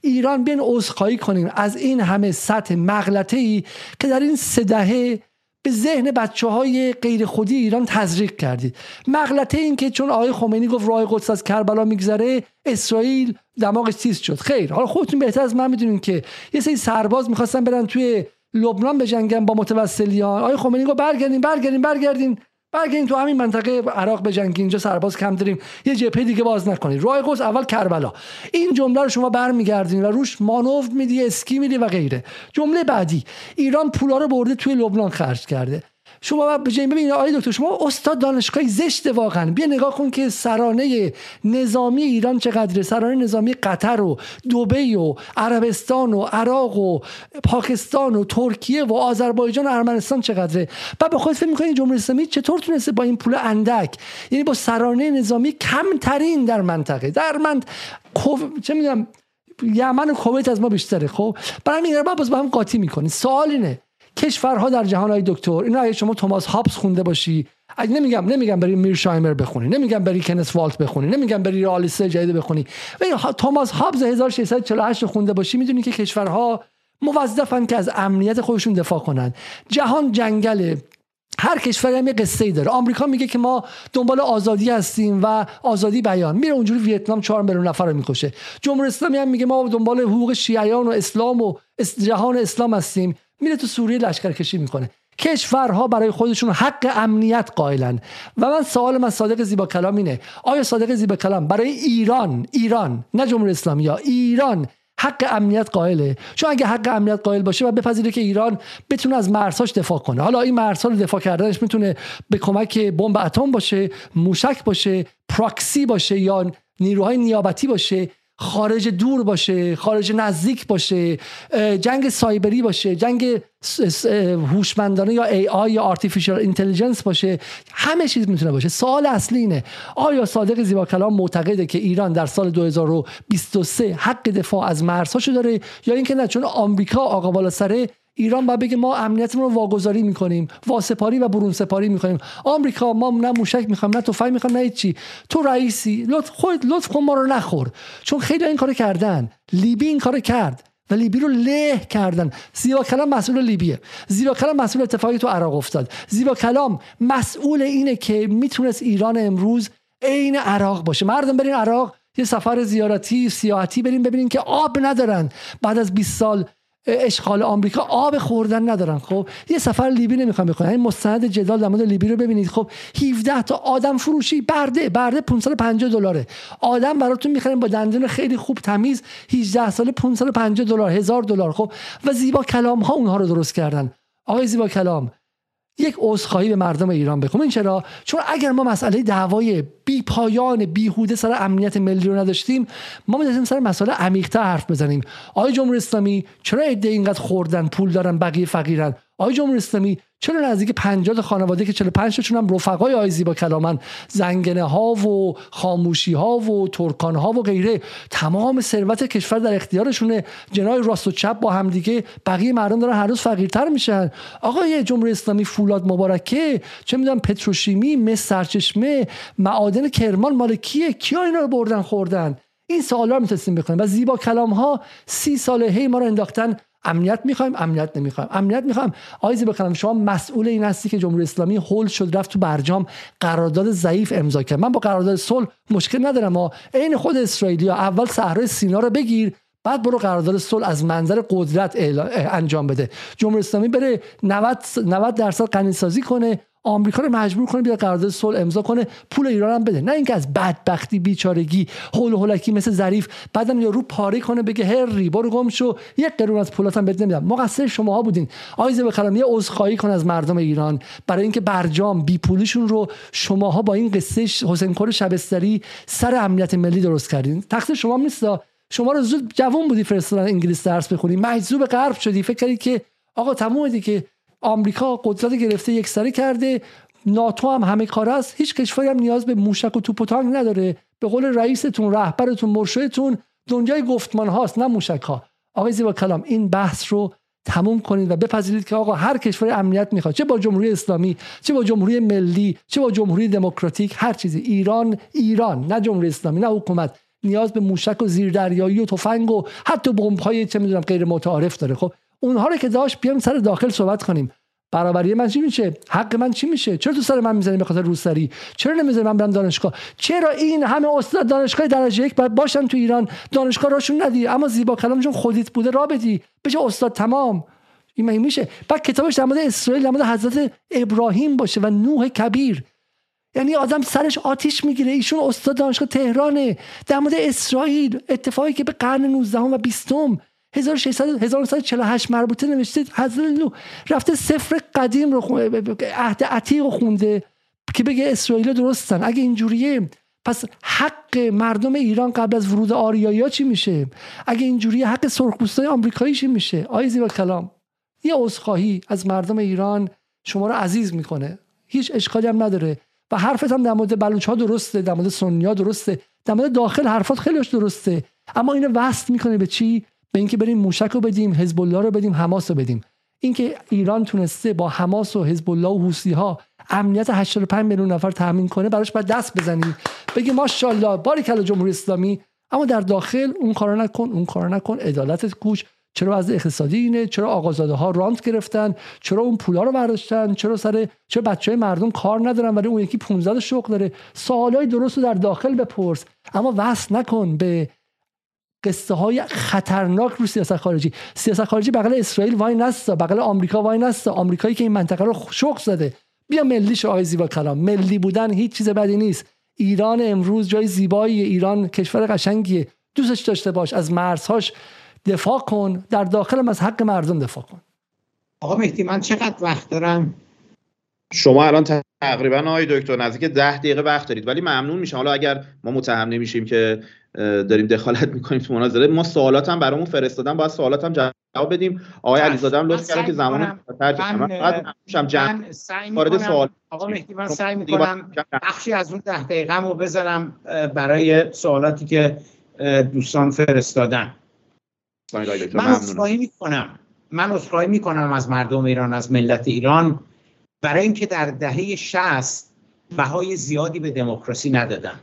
ایران بیان عذرخواهی کنیم از این همه سطح مغلطه ای که در این سه دهه به ذهن بچه های غیر خودی ایران تزریق کردید مغلطه این که چون آقای خمینی گفت راه قدس از کربلا میگذره اسرائیل دماغش تیز شد. خیر حالا خودتون بهتر از من می‌دونین که یه سری سرباز می‌خواستن برن توی لبنان بجنگن با متوسلیان. آقای خمینی گفت برگردین برگردین برگردین. برگردین تو همین منطقه عراق بجنگین اینجا سرباز کم داریم یه جبهه دیگه باز نکنید. راه قدس اول کربلا. این جمله رو شما برمیگردین و روش مانور میدی اسکی میدی و غیره. جمله بعدی. ایران پولا رو برده توی لبنان خرج کرده. شما ببینید آقای دکتر شما استاد دانشگاهی زشت واقعا. بیا نگاه کن که سرانه نظامی ایران چقدره. سرانه نظامی قطر و دبی و عربستان و عراق و پاکستان و ترکیه و آذربایجان و ارمنستان چقدره. و به خود فکر می‌کنید جمهوری اسلامی چطور تونسته با این پول اندک؟ یعنی با سرانه نظامی کمترین در منطقه. در من چه می‌دونم یمن و کویت از ما بیشتره خب؟ برای همین با هم قاطی می‌کنید سوال اینه کشورها در جهان های دکتر اینا اگه شما توماس هابس خونده باشی اگه نمیگم نمیگم بری میرشایمر بخونی نمیگم بری کنس والت بخونی نمیگم بری رئالیسته جدید بخونی توماس هابز 1648 خونده باشی می‌دونی که کشورها موظفن که از امنیت خودشون دفاع کنن. جهان جنگل هر کشوری هم یه قصه ای داره. آمریکا میگه که ما دنبال آزادی هستیم و آزادی بیان. میره اونجوری ویتنام 4 میلیون نفر رو می‌کشه. جمهوری اسلامی هم میگه ما دنبال حقوق شیعیان و اسلام و جهان اسلام هستیم. میره تو سوریه لشکرکشی می‌کنه. کشورها برای خودشون حق امنیت قائلن. و من سوال من صادق زیبا کلام اینه. آیا صادق زیبا کلام برای ایران ایران نه جمهوری اسلامی یا ایران حق امنیت قائله؟ چون اگه حق امنیت قائل باشه و بپذیره که ایران بتونه از مرزهاش دفاع کنه. حالا این مرزها رو دفاع کردنش می‌تونه به کمک بمب اتم باشه موشک باشه پراکسی باشه یا نیروهای نیابتی باشه. خارج دور باشه خارج نزدیک باشه جنگ سایبری باشه جنگ هوشمندانه یا AI یا artificial intelligence باشه همه چیز می‌تونه باشه. سوال اصلی اینه آیا صادق زیبا کلام معتقده که ایران در سال 2023 حق دفاع از مرزهاشو داره یا اینکه نه چون آمریکا آقا بالا سره ایران باید بگه ما امنیتمون رو واگذاری می‌کنیم واسپاری و برون سپاری می‌کنیم. آمریکا ما نه موشک می‌خوام نه تفنگ می‌خوام نه چی تو رئیسی لطف خود لطف کن ما رو نخور. چون خیلی این کارو کردن. لیبی این کارو کرد و لیبی رو له کردن. زیبا کلام مسئول لیبیه. زیبا کلام مسئول اتفاقی تو عراق افتاد. زیبا کلام مسئول اینه که می‌تونست ایران امروز عین عراق باشه. مردم برین عراق یه سفر زیارتی سیاحتی بریم ببینین که آب ندارن. بعد از 20 سال اشغال آمریکا آب خوردن ندارن خب؟ یه سفر لیبی نمی‌خوام بکنن این مستند جدال در مورد لیبی رو ببینید. خب 17 تا آدم فروشی برده برده 550 دلاره. آدم براتون می‌خرن با دندون خیلی خوب تمیز 18 ساله 550 دلار هزار دلار خب؟ و زیبا کلام ها اونها رو درست کردن. آقای زیبا کلام یک عذرخواهی به مردم ایران بکنیم چرا؟ چون اگر ما مسئله دعوای بی پایان بیهوده سر امنیت ملی رو نداشتیم ما می‌تونیم سر مسئله عمیق‌تر حرف بزنیم. آقای جمهوری اسلامی چرا عده اینقدر خوردن پول دارن بقیه فقیرن؟ آقای جمهوری اسلامی چرا نزدیک 50 خانواده که 45 تاشون هم رفقای آیزی با کلامن زنگنه ها و خاموشی ها و ترکان ها و غیره. تمام ثروت کشور در اختیارشونه. جنای راست و چپ با همدیگه. بقیه مردم دارن هر روز فقیرتر میشن. آقای جمهوری اسلامی فولاد مبارکه. چه می‌دونم پتروشیمی مس سرچشمه معادن کرمان مال کیه؟ کیا اینا رو بردن خوردن؟ این سوالا رو می‌تونستیم بکنیم و زیبا کلام ها سی ساله هی ما رو انداختن امنیت می‌خوایم امنیت نمی‌خوایم. امنیت می‌خوایم. آیزی بکنم شما مسئول این هستی که جمهوری اسلامی هول شد رفت تو برجام قرارداد ضعیف امضا کرد. من با قرارداد صلح مشکل ندارم عین خود اسرائیلیا اول صحرای سینا رو بگیر بعد برو قرارداد صلح از منظر قدرت انجام بده. جمهوری اسلامی بره 90 90 درصد غنی کنه. آمریکا رو مجبور کنه بیاد قرارداد صلح امضا کنه پول ایران هم بده. نه اینکه از بدبختی بیچارگی هول هولکی مثل ظریف بعدم یارو پاره کنه بگه هری برو گم شو. یک قرون از پولاتم بده نمیدم. مقصر شماها بودین. آیزه بخرم یه عذرخواهی کن از مردم ایران برای اینکه برجام بی پولیشون رو شماها با این قصه حسین کور شبستری سر امنیت ملی درست کردین. تقصیر شما نیست شما رو زود جوان بودی فرستادن انگلیس درس بخونی. مجذوب غرب شدی. فکر کردی که آقا تموم که آمریکا قدرت گرفته یک سره کرده. ناتو هم همه کار است. هیچ کشوری هم نیاز به موشک و توپ و تانک نداره. به قول رئیستون رهبرتون مرشدتون دنیای گفتمان هاست نه موشک ها آقای زیبا کلام این بحث رو تموم کنید و بپذیرید که آقا هر کشور امنیت می‌خواد چه با جمهوری اسلامی چه با جمهوری ملی چه با جمهوری دموکراتیک هر چیزی. ایران ایران نه جمهوری اسلامی نه حکومت. نیاز به موشک و زیردریایی و تفنگ و حتی بمب‌های چه می‌دونم غیر متعارف داره. خب اونها رو که داشت بیام سر داخل صحبت کنیم. برابری من چی میشه؟ حق من چی میشه؟ چرا تو سر من می‌زنی به خاطر روسری؟ چرا نمی‌ذاری من برم دانشگاه؟ چرا این همه استاد دانشگاه درجه یک باید باشن تو ایران؟ دانشگاه راشون ندی. اما زیبا کلامشون خودیت بوده را بدی. بشه استاد تمام. این میشه. بعد کتابش در مورد اسرائیل در مورد حضرت ابراهیم باشه و نوح کبیر. یعنی آدم سرش آتیش می‌گیره. ایشون استاد دانشگاه تهرانه. در مورد اسرائیل اتفاقی که به قرن 19 و 20 1600 1948 مربوطه نوشته حضرت نو رفته سفر قدیم رو عهد عتیق رو خونده که بگه اسرائیل درستن. اگه اینجوریه پس حق مردم ایران قبل از ورود آریایی چی میشه؟ اگه اینجوریه حق سرخپوستای آمریکایی چی میشه؟ آیه زیبا کلام یه عذرخواهی از مردم ایران شما رو عزیز می‌کنه. هیچ اشکالی هم نداره. و حرفت هم در مورد بلوچ ها درسته در مورد سنی ها درسته در مورد داخل حرفات خیلیش درسته. اما اینو وصل می‌کنه به چی؟ به اینکه بریم موشک رو بدیم حزب الله رو بدیم حماس رو بدیم. اینکه ایران تونسته با حماس و حزب الله و حوسی ها امنیت 85 میلیون نفر تامین کنه براش باید دست بزنی بگی ماشاءالله باریکلا جمهوری اسلامی اما در داخل اون کارا نکن اون کارا نکن عدالت کوچ چرا از اقتصادی اینه چرا آقازاده ها رانت گرفتن چرا اون پولا رو برداشتن چرا سر چرا بچه های مردم کار ندارن ولی اون یکی 15 شغل داره. سوالای درست رو در داخل بپرس اما وصل نکن به قصه های خطرناک رو سیاست خارجی. سیاست خارجی بغل اسرائیل وای نستا بغل آمریکا وای نستا. آمریکایی که این منطقه رو شوق زده. بیا ملی شو آقای زیبا کلام. ملی بودن هیچ چیز بدی نیست. ایران امروز جای زیبایی ایران کشور قشنگیه. دوستش داشته باش. از مرزهاش دفاع کن. در داخل از حق مردم دفاع کن. آقا مهدی من چقدر وقت دارم؟ شما الان تقریبا آقای دکتر نزدیک ده دقیقه وقت دارید. ولی ممنون میشم. حالا اگر ما متهم نمیشیم که داریم دخالت می‌کنیم تو مناظره. ما سوالات هم برامون فرستادن. باید سوالات هم جواب بدیم. آقای علیزاده هم لطف کردن که زمان من وارد سوال آقا مهدی من سعی می‌کنم بخشی از اون ده دقیقه رو بذارم برای سوالاتی که دوستان فرستادن. من اصخایی می‌کنم. من اصخایی می‌کنم از مردم ایران از ملت ایران. برای اینکه در دهه 60 بهای زیادی به دموکراسی ندادن.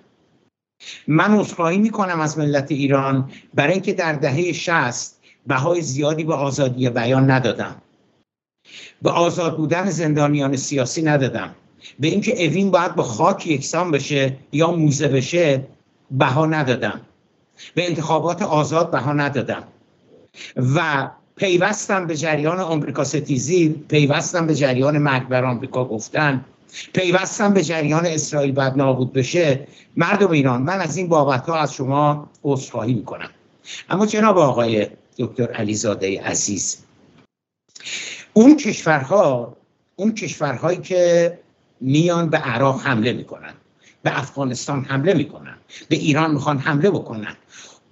من عذرخواهی می‌کنم از ملت ایران برای اینکه در دهه 60 بهای زیادی به آزادی بیان ندادم. به آزاد بودن زندانیان سیاسی ندادم. به اینکه اوین باید با خاک یکسان بشه یا موزه بشه بها ندادم. به انتخابات آزاد بها ندادم. و پیوستم به جریان آمریکا ستیزی پیوستم به جریان مرگ بر آمریکا گفتن. پیوستم به جریان اسرائیل بعد نابود بشه مردم ایران من از این بابت ها از شما عذرخواهی می‌کنم. اما جناب آقای دکتر علیزاده عزیز اون کشورها اون کشورهایی که میان به عراق حمله می‌کنن به افغانستان حمله می‌کنن به ایران می‌خوان حمله بکنن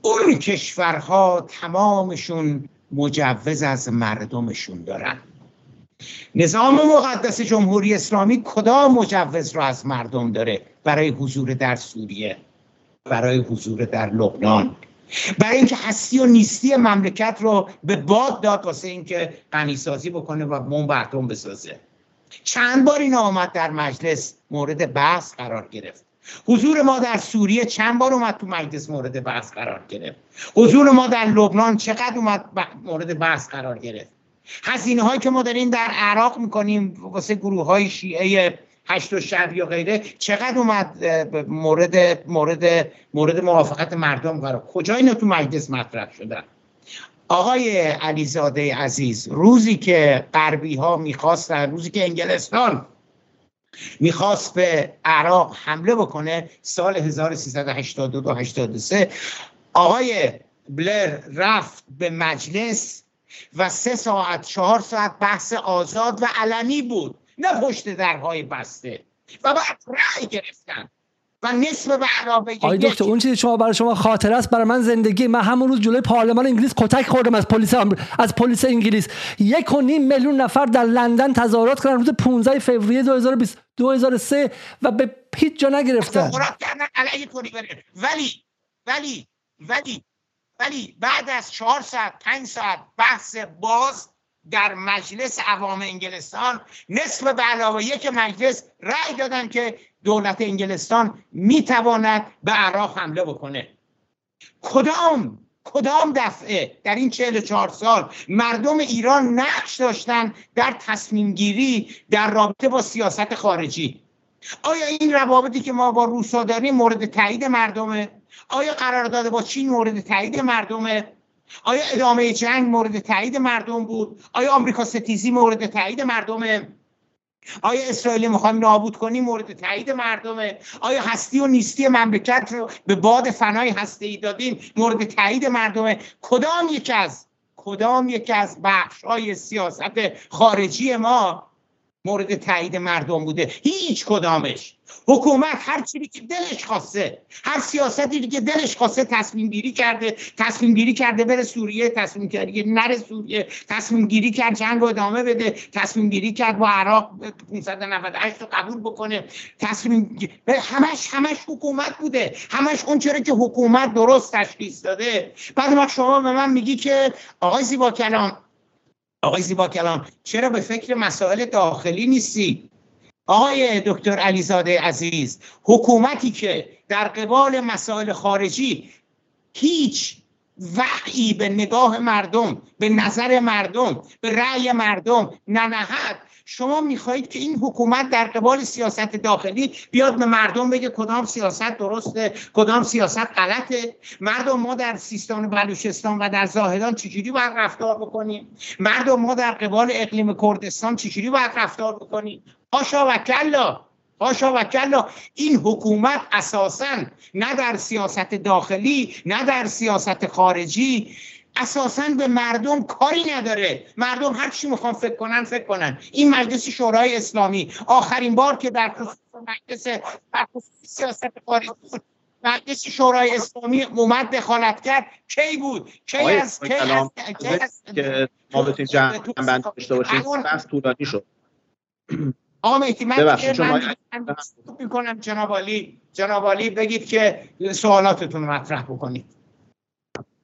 اون کشورها تمامشون مجوز از مردمشون دارن. نظام مقدس جمهوری اسلامی کدام مجوز را از مردم داره برای حضور در سوریه؟ برای حضور در لبنان. برای اینکه هستی و نیستی مملکت رو به باد داد واسه اینکه غنیسازی بکنه و بمب اتم بسازه. چند بار این آمد در مجلس مورد بحث قرار گرفت. حضور ما در سوریه چند بار اومد تو مجلس مورد بحث قرار گرفت. حضور ما در لبنان چقدر اومد مورد بحث قرار گرفت؟ هزینه هایی که ما داریم در عراق می‌کنیم واسه گروه های شیعه هشت و شب یا غیره چقدر اومد مورد مورد مورد موافقت مردم قرار؟ کجا اینا تو مجلس مطرح شدن؟ آقای علیزاده عزیز روزی که غربی ها می‌خواستن روزی که انگلستان می‌خواست به عراق حمله بکنه سال 1382 83 آقای بلر رفت به مجلس و سه ساعت چهار ساعت بحث آزاد و علنی بود نه پشت درهای بسته. و بعد رأی گرفتن. و نصف به علاوه آقای دکتر اون چیزی شما برای شما خاطر است برای من زندگی من همون روز جلوی پارلمان انگلیس کتک خوردم از پلیس از پلیس انگلیس. یک و نیم میلیون نفر در لندن تظاهرات کردن روز 15 فوریه 2020 2003 و به هیچ جا نگرفتن. ولی ولی ولی ولی بعد از چهار ساعت پنج ساعت بحث باز در مجلس عوام انگلستان نصف به علاوه یک مجلس رأی دادن که دولت انگلستان می‌تواند به عراق حمله بکنه. کدام کدام دفعه در این 44 سال مردم ایران نقش داشتن در تصمیم گیری در رابطه با سیاست خارجی؟ آیا این روابطی که ما با روسا داریم مورد تایید مردمه؟ آیا قرارداد با چین مورد تایید مردمه؟ آیا ادامه جنگ مورد تایید مردم بود؟ آیا آمریکا ستیزی مورد تایید مردمه؟ آیا اسرائیل می‌خوایم نابود کنیم مورد تایید مردمه؟ آیا هستی و نیستی مملکت رو به باد فنای هسته ای دادیم مورد تایید مردمه؟ کدام یک از کدام یک از بخش های سیاست خارجی ما مورد تایید مردم بوده. هیچ کدامش. حکومت هر چیزی که دلش خواسته هر سیاستی که دلش خواسته تصمیم گیری کرده تصمیم گیری کرده بره سوریه تصمیم کرده نره سوریه تصمیم گیری کرد جنگ ادامه بده تصمیم گیری کرد با عراق 598 رو قبول بکنه. تصمیم همش همش حکومت بوده. همش اون چرا که حکومت درست تشخیص داده. بعد ما شما به من میگی که آقای زیبا کلام آقای زیبا کلام چرا به فکر مسائل داخلی نیستی؟ آقای دکتر علیزاده عزیز حکومتی که در قبال مسائل خارجی هیچ وحی به نگاه مردم به نظر مردم به رأی مردم ننهد شما می‌خواهید که این حکومت در قبال سیاست داخلی بیاد به مردم بگه کدام سیاست درسته کدام سیاست غلطه. مردم ما در سیستان و بلوچستان و در زاهدان چجوری باید رفتار بکنیم؟ مردم ما در قبال اقلیم کردستان چجوری باید رفتار بکنیم؟ هاشا و کلا هاشا و کلا این حکومت اساسا نه در سیاست داخلی نه در سیاست خارجی اساسا به مردم کاری نداره. مردم هر چی می‌خوان فکر کنن فکر کنن. این مجلس شورای اسلامی. آخرین بار که در خصوص مجلس سیاست خارجی مجلس شورای اسلامی اومد دخالت کرد. کی بود؟ کی از کی از که ما بتونیم جمع بند داشته باشیم بحث طولانی شد. آقا مهدی من می‌کنم جناب علی. جناب علی بگید که سوالاتتون مطرح بکنید.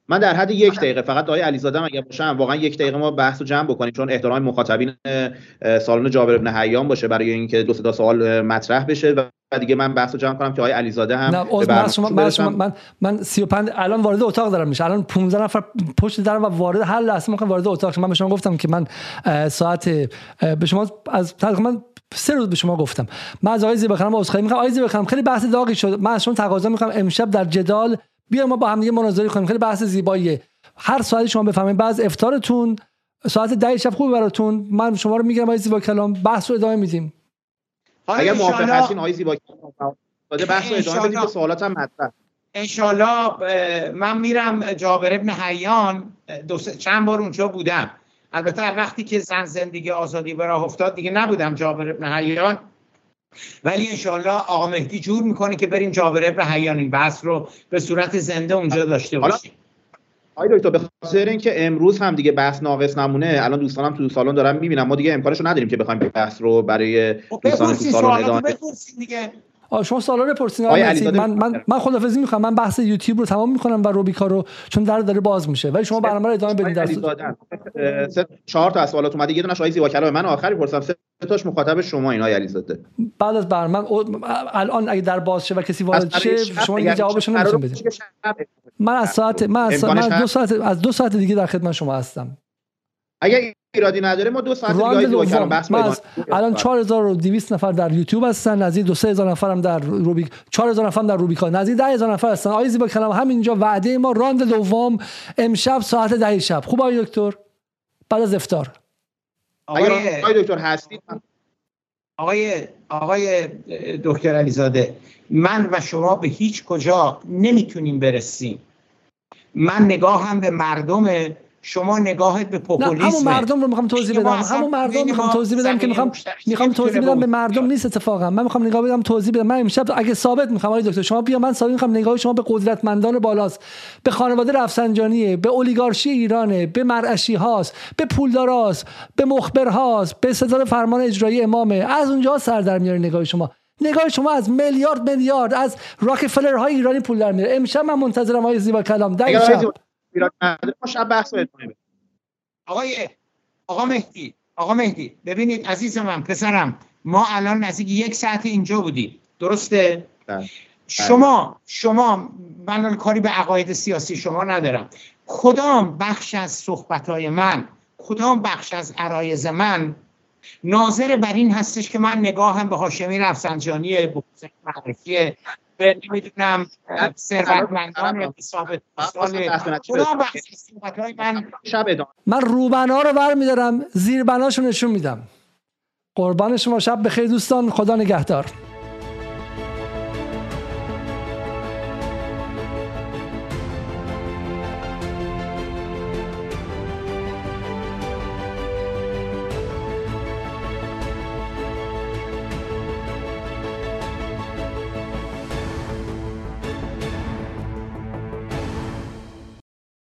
من در حد یک دقیقه فقط آقای علیزاده اگر باشم واقعا یک دقیقه ما بحث رو جمع بکنیم چون احترام مخاطبین سالن جابر ابن حیان باشه برای اینکه دو تا سوال مطرح بشه و دیگه من بحث رو جمع کنم که آقای علیزاده هم نه شما من من 35 الان وارد اتاق دارم میشه. الان 15 نفر پشت درم و وارد هر لحظه می‌خوام وارد اتاق من به شما گفتم که من ساعت به شما از تقریبا سه روز به شما گفتم. من از آقای زیبا خانم عذرخواهی می‌کنم آقای زیبا خانم خیلی بحث داغی شد. من از شما تقاضا می‌کنم امشب در جدال بیا ما با هم دیگه مناظره کنیم. خیلی بحث زیباییه. هر ساعتی شما بفهمید بعد افطارتون ساعت ده شب خوب براتون. من شما رو میگم آقای زیبا کلام. بحث رو ادامه میدیم. اگر موافق هستین آقای زیبا کلام. بحث رو ادامه بدیم سوالاتم مطرح. انشالله من میرم جابر ابن حیان دو چند بار اونجا بودم. البته وقتی که زن زندگی آزادی به راه افتاد دیگه نبودم جابر ابن حیان. ولی انشالله آقا مهدی جور می‌کنه که بریم جابر ابن حیان این بحث رو به صورت زنده اونجا داشته باشیم. آقای دکتر به خاطر اینکه امروز هم دیگه بحث ناقص نمونه الان دوستانم تو سالن دارم می‌بینم ما دیگه امکانش رو نداریم که بخوایم بحث رو برای خب دوستان تو سالن ادامه دیگه. شما سوالا رو پرسین من من من خدافظی می‌خوام من بحث یوتیوب رو تمام می‌کنم و روبیکا رو چون در داره باز میشه. ولی شما برنامه رو ادامه بدید در سه چهار تا سوالات اومده. یه دونش آیزی با من آخری پرسیدم. سه تاش مخاطب شما اینا علیزاده بعد از برنامه الان اگه در باز شه و کسی وارد شه شما یه جوابشو نمی‌تونید بدید من از ساعت من از دو ساعت از دو ساعت دیگه در خدمت شما هستم. اگه ایرادی نداره ما دو ساعت دیگه کردم بحث الان 4200 نفر در یوتیوب هستن نزدیک 2 3000 نفر هم در روبیک 4000 نفر در روبیکا نزدیک 10000 نفر هستن. آقای زیبا کلام همینجا وعده ما راند دوم امشب ساعت 10 شب. خوب آقای دکتر؟ بعد از افطار. آقای, آقای دکتر هستید آقای آقای دکتر علیزاده من و شما به هیچ کجا نمی‌تونیم برسیم. من نگاهم به مردم شما نگاهت به پوپولیسم همون مردم رو می‌خوام توضیح بدم. همون مردم می‌خوام توضیح بدم که می‌خوام می‌خوام توضیح بدم به مردم نیست اتفاقا. من می‌خوام نگاه بدم توضیح بدم. من امشب اگه ثابت می‌خوام آقای دکتر شما بیا من ثابت می‌خوام نگاه شما به قدرتمندان بالاست. به خانواده رفسنجانیه به اولیگارشی ایرانه به مرعشی هاست به پولداراست به مخبر هاست به ستاره فرمان اجرایی امامه. از اونجا سر در میاره نگاه شما. نگاه شما از میلیارد میلیارد از راکفلر های ایرانی پول در میاره. امشب من منتظرم های زیبا کلام. در ما شب بحث رو ادامه آقای آقا مهدی آقا مهدی ببینید عزیز من پسرم ما الان نزدیک یک ساعت اینجا بودیم. درسته؟ بله. شما شما من کاری به عقاید سیاسی شما ندارم. کدام بخش از صحبت های من کدام بخش از عرایز من ناظر بر این هستش که من نگاهم به هاشمی رفسنجانی معرفی به نمی‌دونم ثروتمندان من شب من روبنا رو برمیدارم زیر بناشو نشون میدم. قربان شما شب بخیر دوستان خدا نگهدار.